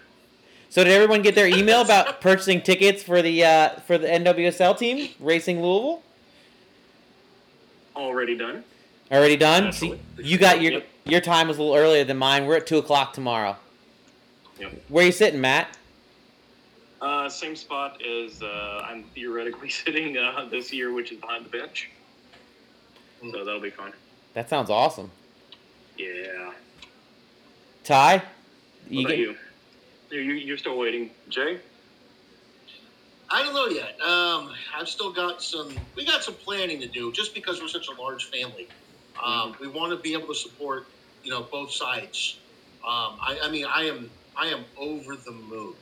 So, did everyone get their email about purchasing tickets for the uh, for the NWSL team racing Louisville? Already done. Already done. Absolutely. you got your Yep. your time was a little earlier than mine. We're at two o'clock tomorrow. Yep. Where are you sitting, Matt? Uh, same spot as uh, I'm theoretically sitting uh, this year, which is behind the bench. So that'll be fun. That sounds awesome. Yeah. Ty, you get you? You, you? You're still waiting, Jay? I don't know yet. Um, I've still got some. We got some planning to do, just because we're such a large family. Um, we want to be able to support, you know, both sides. Um, I, I mean, I am, I am over the moon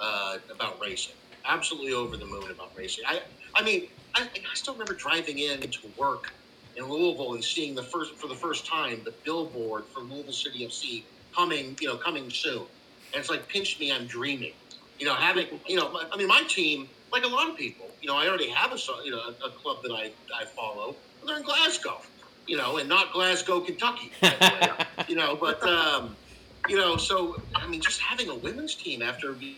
uh, about racing. Absolutely over the moon about racing. I, I mean, I, I still remember driving in to work in Louisville and seeing the first, for the first time, the billboard for Louisville City FC coming, you know, coming soon. And it's like, pinch me, I'm dreaming you know, having, you know, I mean, my team, like a lot of people, you know, I already have a, you know, a, club that I, I follow. And they're in Glasgow, you know, and not Glasgow, Kentucky, by the way, you know, but, um, you know, so, I mean, just having a women's team after, you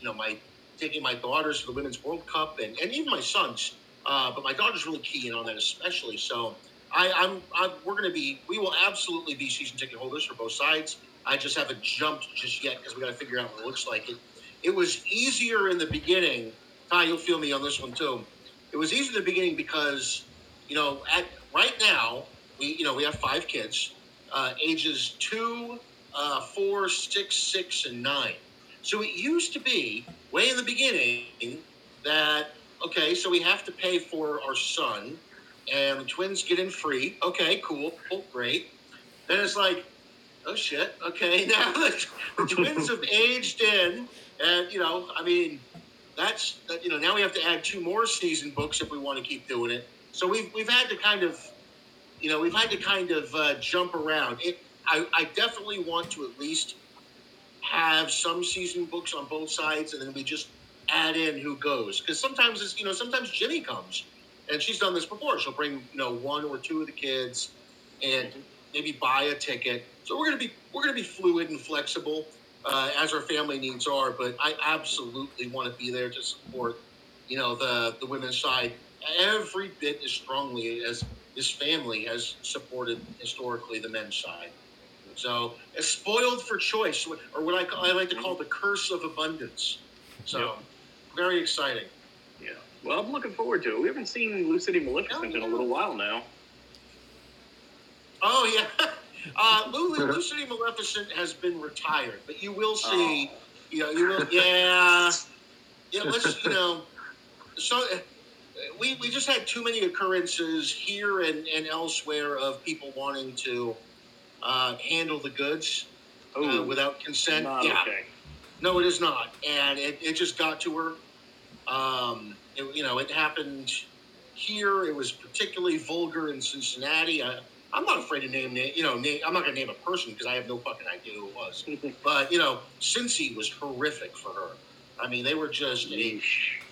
know, my, taking my daughters to the Women's World Cup and, and even my sons, uh, but my daughter's really keen on that especially. So I, I'm, I'm we're going to be we will absolutely be season ticket holders for both sides. I just haven't jumped just yet because we got to figure out what it looks like. It it was easier in the beginning. Ty, you'll feel me on this one too. It was easier in the beginning because you know at right now we you know we have five kids, uh, ages two, uh, four, six, six, and nine. So it used to be way in the beginning that okay, so we have to pay for our son, and the twins get in free. Okay, cool, cool great. Then it's like, oh shit, okay, now the, twins have aged in, and you know, I mean, that's you know, now we have to add two more season books if we want to keep doing it. So we've we've had to kind of, you know, we've had to kind of uh, jump around. It, I, I definitely want to at least have some season books on both sides, and then we just add in who goes. Because sometimes it's you know sometimes Jenny comes, and she's done this before. She'll bring you know one or two of the kids, and maybe buy a ticket. So we're gonna be we're gonna be fluid and flexible uh, as our family needs are. But I absolutely want to be there to support you know the the women's side every bit as strongly as this family has supported historically the men's side. So it's spoiled for choice, or what I, call, I like to call the curse of abundance. So Yep. very exciting. Yeah. Well, I'm looking forward to it. We haven't seen Lou City Maleficent in a little while now. Oh yeah, uh, Lou, Lou City Maleficent has been retired, but you will see. You know, you will. Yeah, yeah. Let's you know. So uh, we we just had too many occurrences here and, and elsewhere of people wanting to uh, handle the goods Oh, uh, without consent. not yeah. okay. No, it is not, and it, it just got to her. Um, it, you know, it happened here. It was particularly vulgar in Cincinnati. I, I'm not afraid to name, na- you know, name, I'm not going to name a person because I have no fucking idea who it was. but you know, Cincy was horrific for her. I mean, they were just a,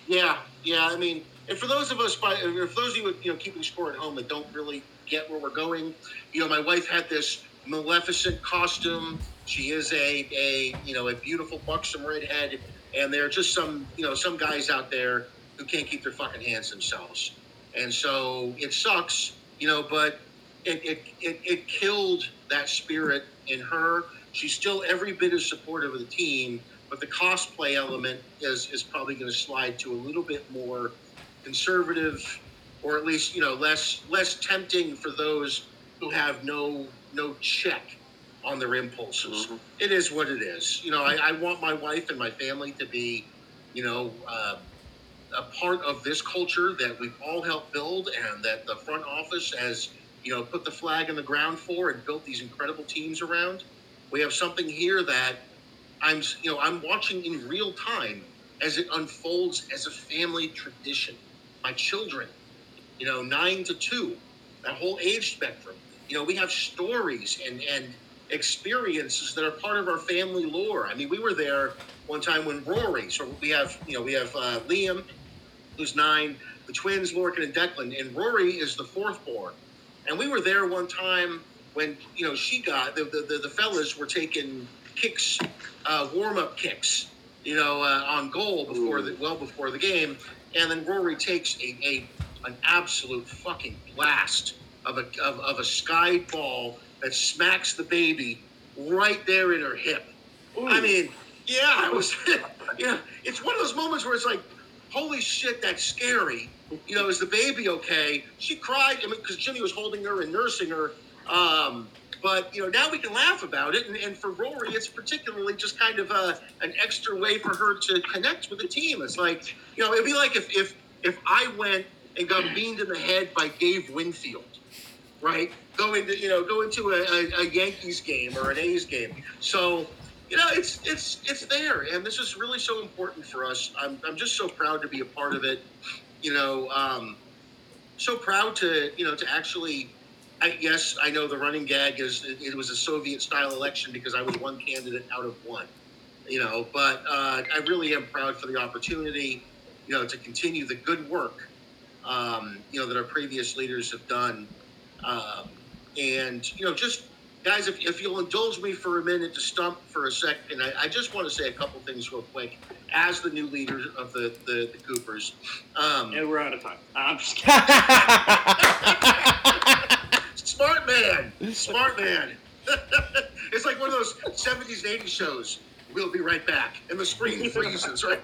yeah, yeah. I mean, and for those of us, by- for those of you, you know, keeping score at home that don't really get where we're going, you know, my wife had this Maleficent costume. She is a, a, you know, a beautiful buxom redhead, and there are just some, you know, some guys out there who can't keep their fucking hands themselves, and so it sucks, you know, but it, it, it, it killed that spirit in her. She's still every bit as supportive of the team, but the cosplay element is is probably going to slide to a little bit more conservative, or at least you know less less tempting for those who have no no check on their impulses. Mhm. It is what it is. You know, I, I want my wife and my family to be, you know. Uh, a part of this culture that we've all helped build and that the front office has you know put the flag in the ground for and built these incredible teams around. We have something here that i'm you know i'm watching in real time as it unfolds as a family tradition. My children you know 9 to 2 that whole age spectrum you know we have stories and and experiences that are part of our family lore. I mean we were there one time when rory so we have you know we have uh, liam who's nine, the twins, Lorcan and Declan, and Rory is the fourth born. And we were there one time when, you know, she got, the, the, the, the fellas were taking kicks, uh, warm up kicks, you know, uh, on goal before the, well before the game. And then Rory takes a, a an absolute fucking blast of a, of, of a sky ball that smacks the baby right there in her hip. I mean, yeah, it was, know, it's one of those moments where it's like, holy shit, that's scary. You know, is the baby okay? She cried, because Jimmy was holding her and nursing her. Um, but, you know, now we can laugh about it. And, and for Rory, it's particularly just kind of a, an extra way for her to connect with the team. It's like, you know, it'd be like if, if, if I went and got beamed in the head by Dave Winfield, right? Going to, you know, go into a, a, a Yankees game or an A's game. So, you know, it's it's it's there, and this is really so important for us. I'm I'm just so proud to be a part of it. You know, um, so proud to you know to actually. I, yes, I know the running gag is it, it was a Soviet style election because I was one candidate out of one. You know, but uh, I really am proud for the opportunity. You know, to continue the good work. Um, you know that our previous leaders have done, um, and you know just guys, if, if you'll indulge me for a minute to stump for a second, I, I just want to say a couple things real quick. As the new leader of the, the, the Coopers, um, And we're out of time. I'm just kidding. Smart man. Smart man. it's like one of those 70s and 80s shows. We'll be right back. And the screen freezes, right?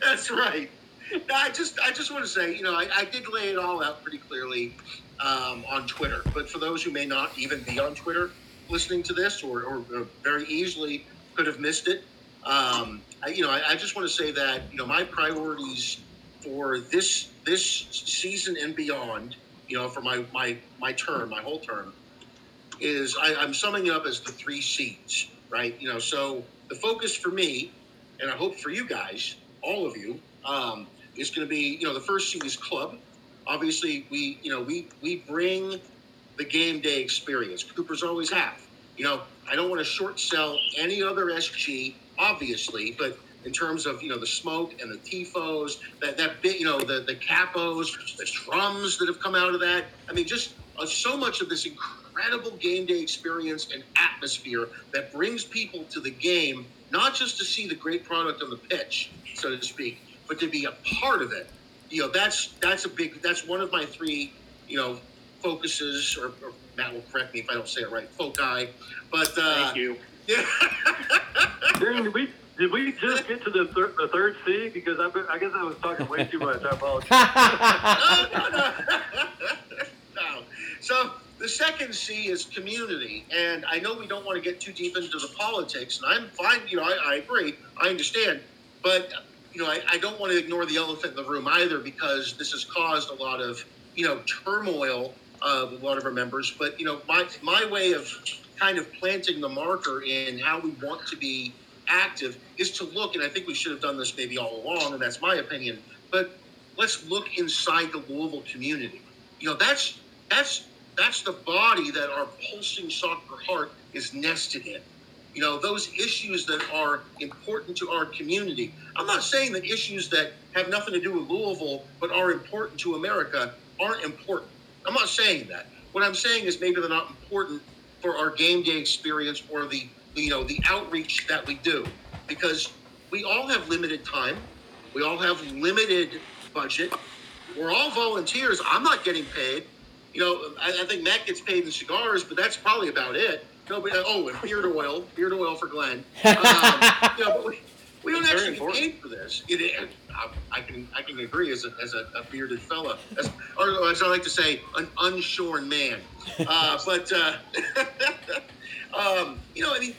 That's right. No, I just I just want to say, you know, I, I did lay it all out pretty clearly um, on Twitter. But for those who may not even be on Twitter listening to this or, or, or very easily could have missed it, um, I, you know, I, I just want to say that, you know, my priorities for this this season and beyond, you know, for my my my term, my whole term, is I, I'm summing up as the three C's, right? You know, so the focus for me, and I hope for you guys, all of you, um, is going to be, you know, the first C is club. Obviously, we, you know, we we bring the game day experience. Coopers always have. You know, I don't want to short sell any other SG, obviously, but in terms of you know the smoke and the tifos, that that bit, you know, the the capos, the drums that have come out of that. I mean, just uh, so much of this incredible game day experience and atmosphere that brings people to the game, not just to see the great product on the pitch, so to speak, but to be a part of it. You know, that's that's a big. That's one of my three. You know, focuses, or, or Matt will correct me if I don't say it right, foci. But uh, Thank you. yeah. Dang, did we did we just get to the, thir- the third C? Because I, I guess I was talking way too much. I apologize. no, no, no. no. So the second C is community, and I know we don't want to get too deep into the politics, and I'm fine. You know, I, I agree. I understand, but you know, I, I don't want to ignore the elephant in the room either because this has caused a lot of you know turmoil uh, with a lot of our members. But you know, my my way of kind of planting the marker in how we want to be active is to look, and I think we should have done this maybe all along, and that's my opinion. But let's look inside the Louisville community. You know, that's that's that's the body that our pulsing soccer heart is nested in. You know, those issues that are important to our community. I'm not saying that issues that have nothing to do with Louisville but are important to America aren't important. I'm not saying that. What I'm saying is maybe they're not important for our game day experience or the you know the outreach that we do because we all have limited time. We all have limited budget. We're all volunteers. I'm not getting paid. You know, I, I think Matt gets paid in cigars, but that's probably about it. Nobody. Oh, and beard oil, beard oil for Glenn. Um, you know, but we, we don't It's actually get paid for this. It, it, I, I can I can agree as a, as a, a bearded fella, as, or as I like to say, an unshorn man. Uh, but uh, um, you know, I mean,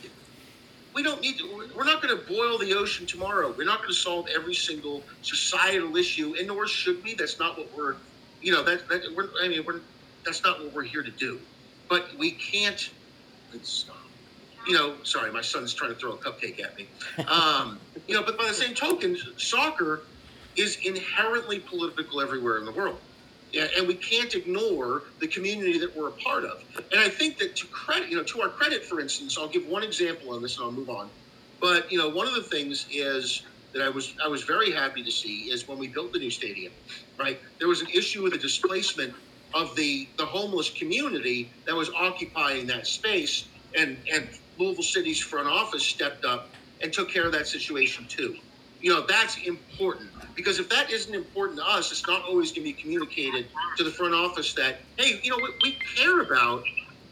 we don't need to. We're not going to boil the ocean tomorrow. We're not going to solve every single societal issue, and nor should we. That's not what we're. You know, that, that we're. I mean, we're. That's not what we're here to do. But we can't. It's, you know, sorry, my son's trying to throw a cupcake at me. Um, you know, but by the same token, soccer is inherently political everywhere in the world. Yeah, and we can't ignore the community that we're a part of. And I think that to credit, you know, to our credit, for instance, I'll give one example on this and I'll move on. But you know, one of the things is that I was I was very happy to see is when we built the new stadium, right? There was an issue with the displacement of the the homeless community that was occupying that space, and and Louisville City's front office stepped up and took care of that situation too. You know, that's important because if that isn't important to us, it's not always going to be communicated to the front office that, hey, you know, we, we care about,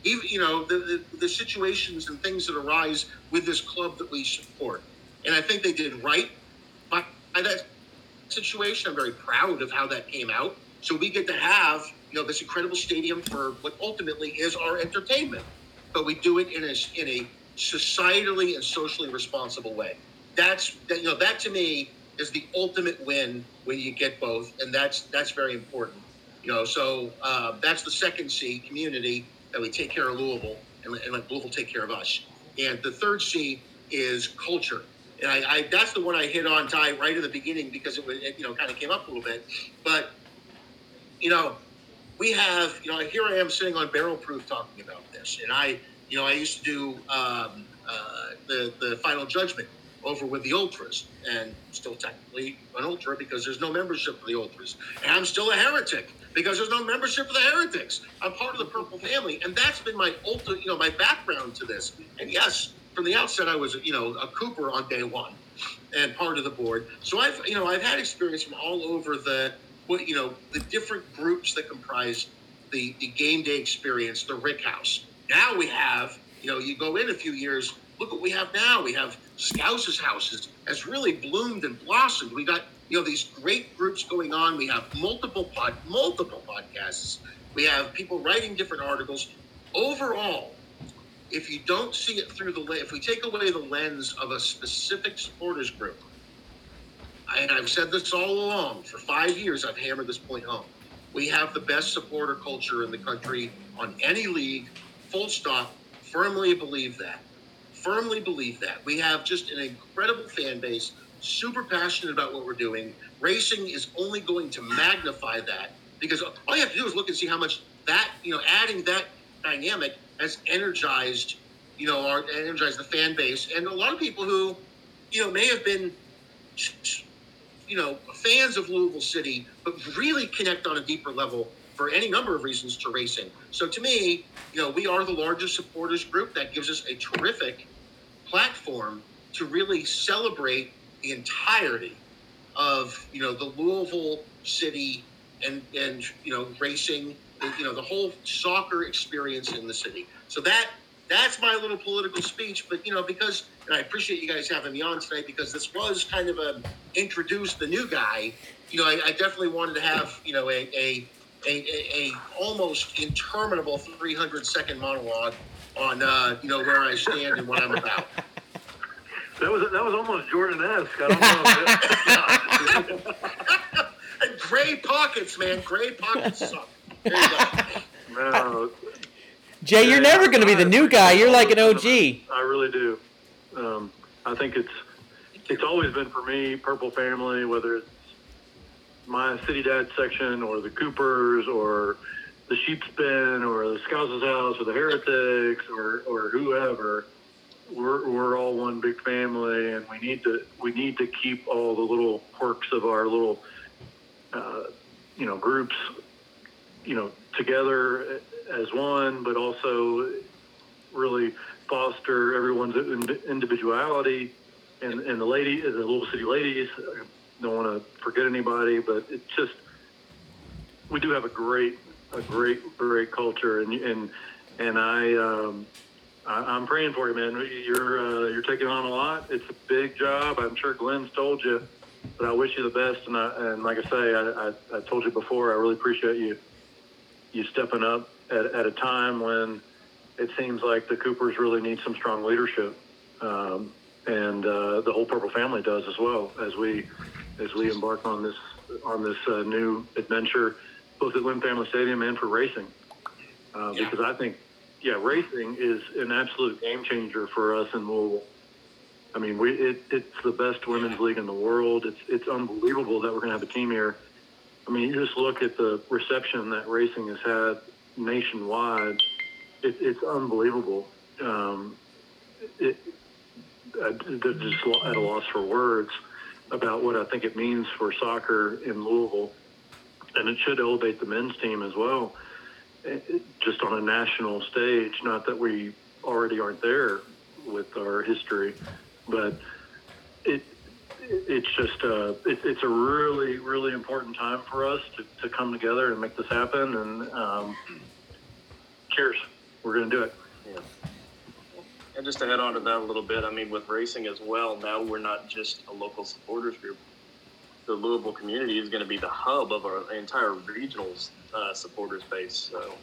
even you know, the, the the situations and things that arise with this club that we support. And I think they did right by, by that situation. I'm very proud of how that came out. So we get to have, you know, this incredible stadium for what ultimately is our entertainment, but we do it in a in a societally and socially responsible way. That's that, you know that to me is the ultimate win when you get both, and that's that's very important. You know, so uh, that's the second C, community, that we take care of Louisville and, and let Louisville take care of us. And the third C is culture. And I, I that's the one I hit on Ty right at the beginning because it was it, you know kind of came up a little bit, but you know we have you know here I am sitting on Barrel Proof talking about this, and I you know I used to do um, uh, the the Final Judgment over with the Ultras, and still technically an Ultra because there's no membership for the Ultras, and I'm still a heretic because there's no membership for the heretics. I'm part of the Purple family, and that's been my ultimate, you know, my background to this. And yes, from the outset, I was, you know, a Cooper on day one, and part of the board. So I've, you know, I've had experience from all over the you know the different groups that comprise the the game day experience, the Rick House. Now we have you know you go in a few years, look what we have now. We have Scouse's houses has really bloomed and blossomed. We got you know these great groups going on. We have multiple pod multiple podcasts. We have people writing different articles. Overall, if you don't see it through the lens, if we take away the lens of a specific supporters group, and I've said this all along for five years, I've hammered this point home. We have the best supporter culture in the country on any league, full stop. Firmly believe that. Firmly believe that. We have just an incredible fan base, super passionate about what we're doing. Racing is only going to magnify that because all you have to do is look and see how much that, you know, adding that dynamic has energized, you know, our energized the fan base and a lot of people who, you know, may have been, you know, fans of Louisville City, but really connect on a deeper level for any number of reasons to racing. So to me, you know, we are the largest supporters group. That gives us a terrific platform to really celebrate the entirety of you know the Louisville City and and you know racing you know the whole soccer experience in the city. So that that's my little political speech. But you know because and I appreciate you guys having me on tonight because this was kind of a introduce the new guy. You know I, I definitely wanted to have you know a a, a, a almost interminable 300 second monologue on uh, you know where I stand and what I'm about. That was that was almost Jordan-esque. I don't know. gray pockets, man. Gray pockets suck. there you no, Jay, you're never going to be the new guy. You're like an OG. I really do. Um, I think it's it's always been for me, Purple Family, whether it's my City Dad section or the Coopers or the Sheepspin or the Scouse's House or the Heretics or, or whoever. We're, we're all one big family, and we need to we need to keep all the little quirks of our little uh, you know groups you know together as one, but also really foster everyone's individuality. And, and the lady, the little city ladies, I don't want to forget anybody, but it's just we do have a great, a great, great culture, and and and I, um, I am praying for you, man. You're uh, you're taking on a lot. It's a big job. I'm sure Glenn's told you, but I wish you the best. And I, and like I say, I, I, I told you before, I really appreciate you you stepping up at, at a time when it seems like the Coopers really need some strong leadership, um, and uh, the whole Purple family does as well as we as we embark on this on this uh, new adventure, both at Lynn Family Stadium and for racing. Uh, yeah. Because I think, yeah, racing is an absolute game changer for us in Louisville. I mean, we it, it's the best women's league in the world. It's it's unbelievable that we're going to have a team here. I mean, you just look at the reception that racing has had nationwide. It, it's unbelievable. Um, it, I, just at a loss for words about what I think it means for soccer in Louisville, and it should elevate the men's team as well, it, just on a national stage. Not that we already aren't there with our history, but it it's just uh, it, it's a really really important time for us to, to come together and make this happen and um, cheers. We're going to do it. Yeah. and just to add on to that a little bit i mean with racing as well now we're not just a local supporters group. The louisville community is going to be the hub of our entire regional uh, supporters base so.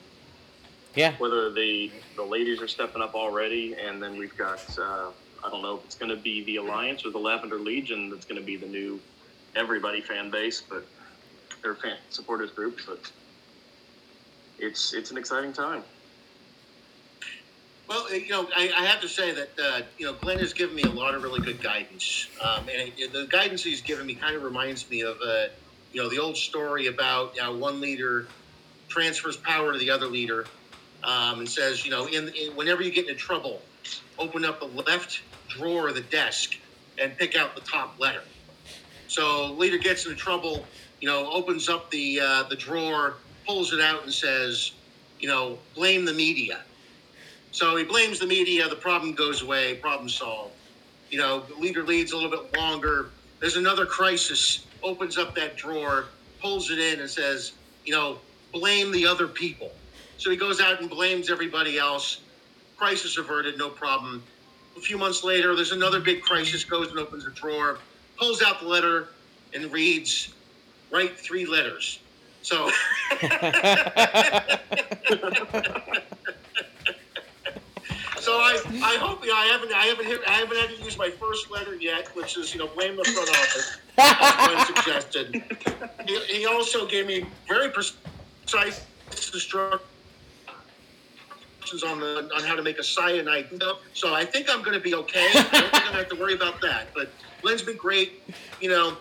Yeah. Whether the the ladies are stepping up already and then we've got uh, I don't know if it's going to be the Alliance or the Lavender Legion that's going to be the new everybody fan base, but their fan supporters group. But it's it's an exciting time. Well, you know, I, I have to say that uh, you know Glenn has given me a lot of really good guidance, um, and it, the guidance he's given me kind of reminds me of uh, you know the old story about uh, one leader transfers power to the other leader, um, and says you know in, in whenever you get into trouble, open up the left drawer of the desk and pick out the top letter. So leader gets into trouble, you know, opens up the uh, the drawer, pulls it out, and says, you know, blame the media. So he blames the media. The problem goes away. Problem solved. You know, leader leads a little bit longer. There's another crisis. Opens up that drawer, pulls it in and says, you know, blame the other people. So he goes out and blames everybody else. Crisis averted, no problem. A few months later, there's another big crisis. Goes and opens a drawer, pulls out the letter, and reads, "Write three letters." So. So I, I hope you know, I haven't I haven't hit, I haven't had to use my first letter yet, which is you know blame the front office. as suggested. He, he also gave me very precise instructions on the on how to make a cyanide. So I think I'm going to be okay. I don't think I'm going to have to worry about that. But Glenn's been great. You know,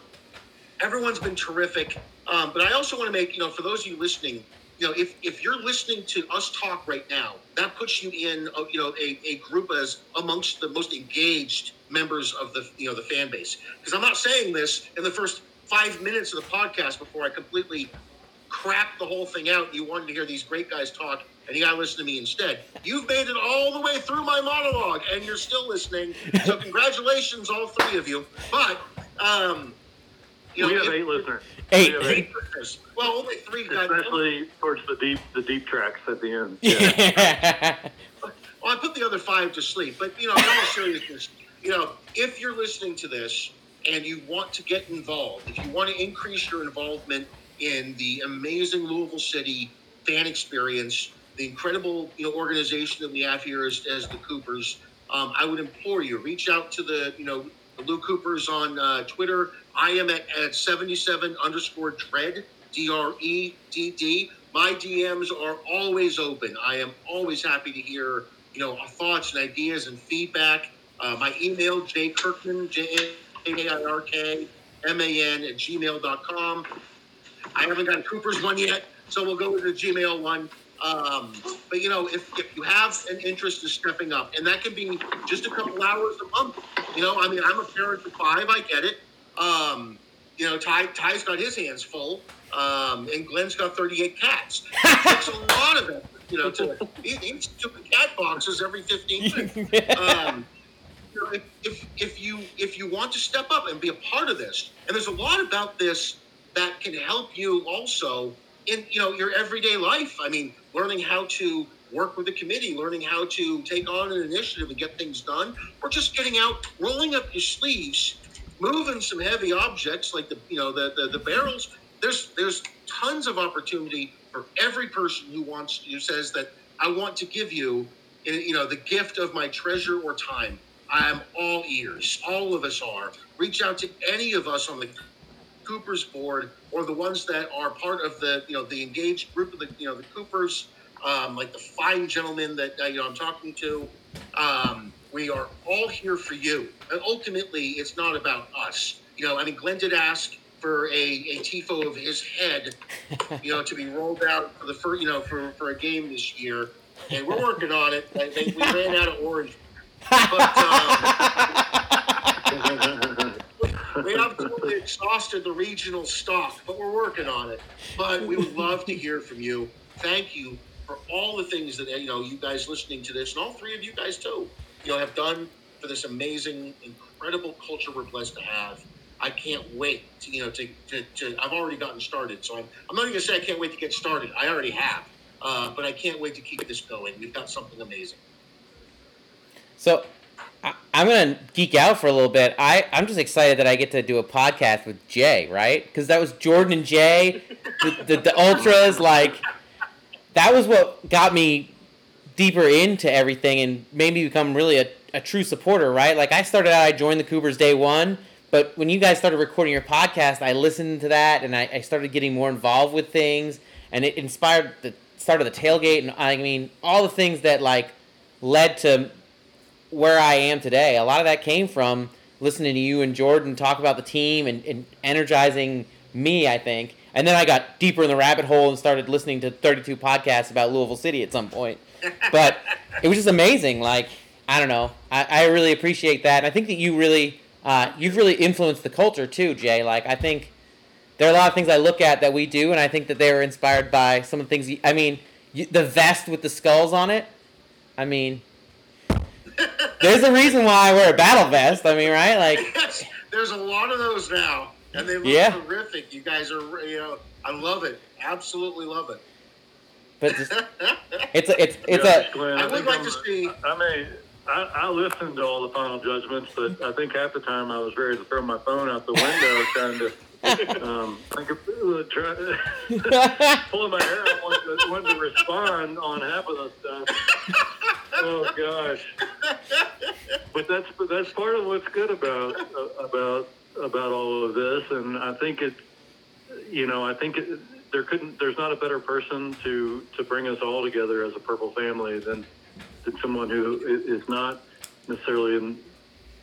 everyone's been terrific. Um, but I also want to make you know for those of you listening, you know, if, if you're listening to us talk right now, that puts you in, a, you know, a, a group as amongst the most engaged members of the, you know, the fan base. Because I'm not saying this in the first five minutes of the podcast before I completely crap the whole thing out. You wanted to hear these great guys talk, and you got to listen to me instead. You've made it all the way through my monologue, and you're still listening. So congratulations, all three of you. But, um, you know, we have if- eight listeners. Eight. We have Eight listeners. Well, only three guys. Especially towards the deep the deep tracks at the end. Yeah. Well, I put the other five to sleep, but you know, in all seriousness, you know, if you're listening to this and you want to get involved, if you want to increase your involvement in the amazing Louisville City fan experience, the incredible you know organization that we have here as, as the Coopers, um, I would implore you reach out to the you know Lou Coopers on uh, Twitter. I am at, at 77 underscore dredd D R E D D. My DMs are always open. I am always happy to hear you know thoughts and ideas and feedback. Uh, my email J Kirkman J A I R K M A N at gmail.com. I haven't got a Cooper's one yet, so we'll go with the Gmail one. Um, but you know, if, if you have an interest in stepping up, and that can be just a couple hours a month. You know, I mean, I'm a parent of five. I get it. Um, you know, Ty Ty's got his hands full, um, and Glenn's got 38 cats. It takes a lot of effort. You know, to he, he's stupid cat boxes every 15 minutes. Um, you know, if, if, if you if you want to step up and be a part of this, and there's a lot about this that can help you also in you know your everyday life. I mean, learning how to work with the committee, learning how to take on an initiative and get things done, or just getting out, rolling up your sleeves, moving some heavy objects like the you know the the, the barrels. There's there's tons of opportunity for every person who wants who says that I want to give you eh, you know the gift of my treasure or time. I am all ears. All of us are. Reach out to any of us on the Cooper's board or the ones that are part of the you know the engaged group of the you know the Coopers, um, like the fine gentlemen that uh, you know I'm talking to. Um, we are all here for you, and ultimately, it's not about us. You know, I mean, Glenn did ask for a, a tifo of his head, you know, to be rolled out for the first, you know, for, for a game this year, and we're working on it. I think we ran out of orange, but. Um, we absolutely exhausted the regional stock, but we're working on it. But we would love to hear from you. Thank you for all the things that you know you guys listening to this, and all three of you guys too, you know, have done for this amazing, incredible culture we're blessed to have. I can't wait to you know to, to, to I've already gotten started, so I'm I'm not even gonna say I can't wait to get started. I already have, uh, but I can't wait to keep this going. We've got something amazing. So I, I'm gonna geek out for a little bit. I I'm just excited that I get to do a podcast with Jay, right? Because that was Jordan and Jay, the, the the ultras. Like that was what got me deeper into everything and made me become really a, a true supporter, right? Like I started out, I joined the Coopers day one, but when you guys started recording your podcast, I listened to that and I, I started getting more involved with things, and it inspired the start of the tailgate, and I mean all the things that like led to where I am today. A lot of that came from listening to you and Jordan talk about the team and, and energizing me, I think. And then I got deeper in the rabbit hole and started listening to 32 podcasts about Louisville City at some point. But it was just amazing. Like, I don't know. I, I really appreciate that. And I think that you really, uh, you've really influenced the culture too, Jay. Like, I think there are a lot of things I look at that we do, and I think that they were inspired by some of the things. You, I mean, you, the vest with the skulls on it. I mean, there's a reason why I wear a battle vest. I mean, right? Like, There's a lot of those now. and they look Yeah. terrific. You guys are, you know, I love it. Absolutely love it. But just, it's a, it's it's Gosh, a Glenn, I would like I'm- to see. I mean, I, I listened to all the final judgments, but I think half the time I was ready to throw my phone out the window trying to um, of, uh, try, pulling my hair out, wanting to, wanting to respond on half of the stuff. Oh gosh! But that's but that's part of what's good about uh, about about all of this, and I think it. You know, I think it, there couldn't. There's not a better person to to bring us all together as a purple family than than someone who is not necessarily in,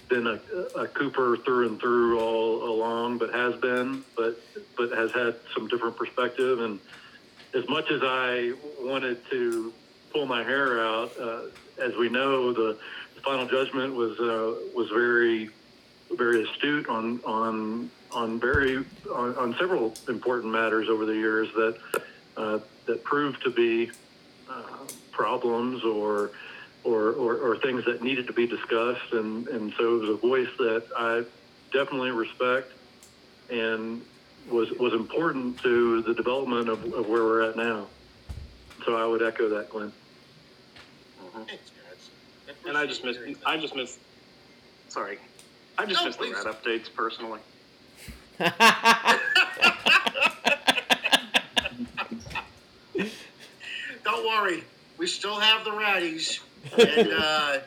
been a, a Cooper through and through all along, but has been, but but has had some different perspective. And as much as I wanted to pull my hair out, uh, as we know, the, the final judgment was uh, was very very astute on on on very on, on several important matters over the years that uh, that proved to be uh, problems or, or or or things that needed to be discussed and and so it was a voice that I definitely respect and was was important to the development of, of where we're at now. So I would echo that, Glenn. Mm-hmm. Thanks, guys. And I just miss. I just miss. Sorry, I just No, miss the rat updates personally. Don't worry, we still have the ratties, and uh,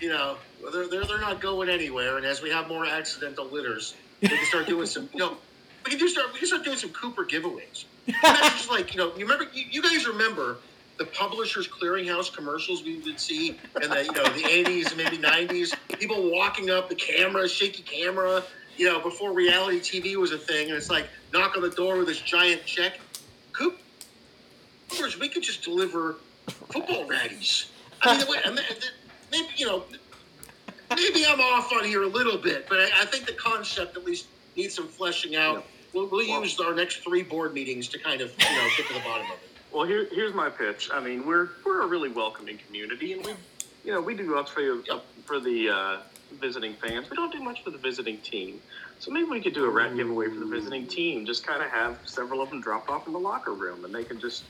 you know they're, they're they're not going anywhere. And as we have more accidental litters, we can start doing some. You know, we can do start we can start doing some Cooper giveaways. That's just like you know, you remember you, you guys remember the Publishers Clearinghouse commercials we would see in the you know the eighties and maybe nineties. People walking up the camera, shaky camera. You know, before reality TV was a thing, and it's like knock on the door with this giant check. Coop, Coopers, we could just deliver football ratties. I mean, wait, maybe you know, maybe I'm off on here a little bit, but I, I think the concept at least needs some fleshing out. Yeah. We'll, we'll Well- use our next three board meetings to kind of you know get to the bottom of it. Well, here, here's my pitch. I mean, we're we're a really welcoming community, and we, you know, we do up for up for the uh, visiting fans. We don't do much for the visiting team, so maybe we could do a rat giveaway for the visiting team. Just kind of have several of them drop off in the locker room, and they can just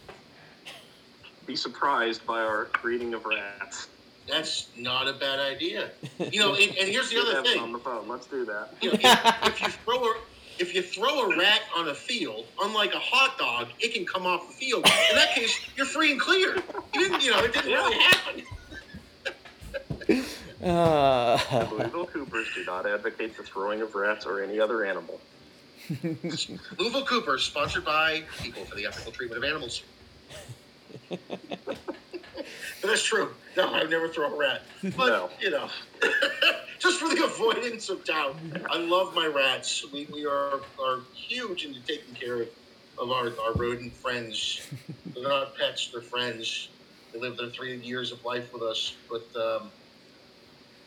be surprised by our breeding of rats. That's not a bad idea. You know, and, and here's the other Have them on the phone. Let's do that. You know, if, if you throw a if you throw a rat on a field, unlike a hot dog, it can come off the field. In that case, you're free and clear. You didn't, you know, it didn't really happen. Uh, Louisville Coopers do not advocate the throwing of rats or any other animal. Louisville Coopers, sponsored by People for the Ethical Treatment of Animals. But that's true. No, I've never thrown a rat. But, No. you know, just for the avoidance of doubt, I love my rats. We, we are, are huge into taking care of, of our, our rodent friends. They're not pets, they're friends. They live their three years of life with us. But um,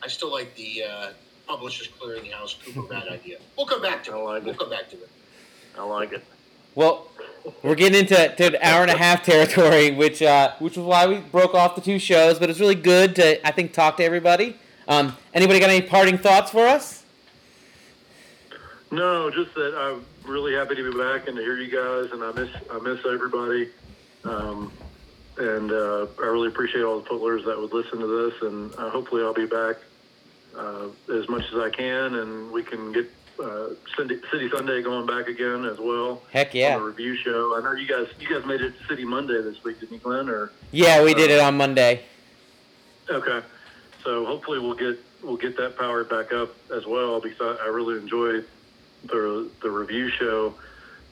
I still like the uh, Publishers Clearinghouse Cooper rat idea. We'll come back to I it. like We'll it. come back to it. I like it. well, we're getting into to an hour and a half territory, which uh, which was why we broke off the two shows. But it's really good to I think talk to everybody. Um, anybody got any parting thoughts for us? No, just that I'm really happy to be back and to hear you guys, and I miss I miss everybody, um, and uh, I really appreciate all the footballers that would listen to this, and uh, hopefully I'll be back uh, as much as I can, and we can get uh, City, City Sunday going back again as well. Heck yeah, review show. I know you guys you guys made it City Monday this week, didn't you, Glenn? Or yeah, we did it on Monday. Okay, so hopefully we'll get we'll get that powered back up as well because I, I really enjoyed the the review show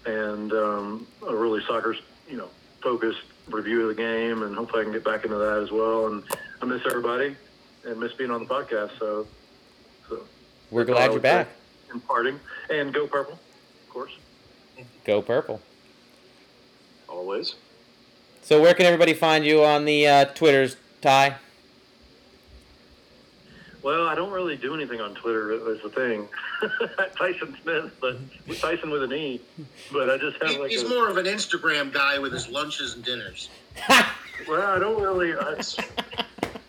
and um, a really soccer you know focused review of the game and hopefully I can get back into that as well and I miss everybody and miss being on the podcast so so We're that's all I glad you're back. say back. parting and go purple of course Go purple. Always. So where can everybody find you on the uh, Twitters, Ty? Well, I don't really do anything on Twitter. Is the thing. Tyson Smith, but Tyson with an E. But I just have He- like he's a, more of an Instagram guy with his lunches and dinners. Well, I don't really. I,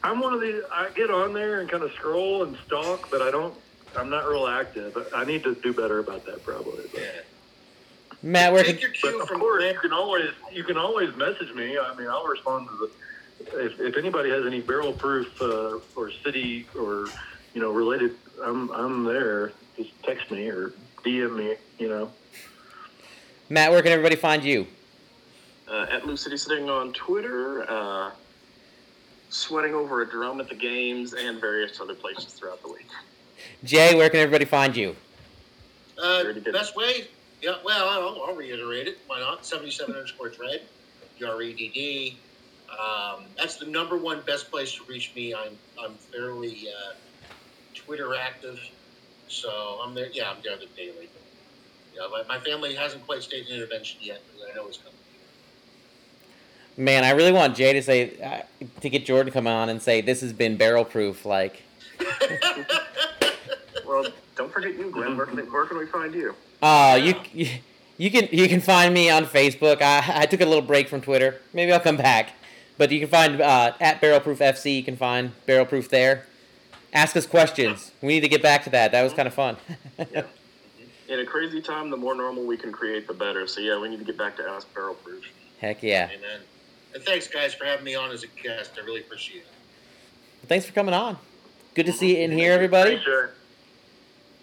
I'm one of the. I get on there and kind of scroll and stalk, but I don't. I'm not real active. But I need to do better about that probably. But. Yeah. Matt, where Take can, your But cue of from course, you can always you can always message me. I mean, I'll respond to the if, if anybody has any barrel proof uh, or city or you know related. I'm I'm there. Just text me or DM me. You know. Matt, where can everybody find you? Uh, at Blue City Sitting on Twitter, uh, sweating over a drum at the games, and various other places throughout the week. Jay, where can everybody find you? Uh, best way? Yeah, well, I'll, I'll reiterate it. Why not? 77 underscore thread, E R-E-D-D. Um, that's the number one best place to reach me. I'm I'm fairly uh, Twitter active, so I'm there. Yeah, I'm there the daily. Yeah, my, my family hasn't quite staged an intervention yet, but I know it's coming. Man, I really want Jay to say uh, to get Jordan to come on and say this has been barrel proof. Like, Well, don't forget you, Glenn. Where can, where can we find you? uh, you, you you can you can find me on Facebook. I I took a little break from Twitter. Maybe I'll come back. But you can find uh, at Barrel Proof FC. You can find Barrelproof there. Ask us questions. We need to get back to that. That was kind of fun. yeah. In a crazy time, the more normal we can create, the better. So yeah, we need to get back to Ask Barrelproof. Heck yeah. Amen. And thanks, guys, for having me on as a guest. I really appreciate it. Thanks for coming on. Good to see you in here, everybody. Thanks, Jay.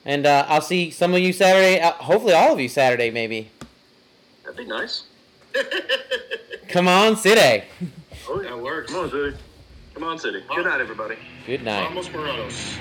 And uh, I'll see some of you Saturday. Uh, hopefully, all of you Saturday, maybe. That'd be nice. Come on, City. Oh, yeah. That works. Come on, City. Come on, City. Good night, everybody. Good night. Vamos Morados.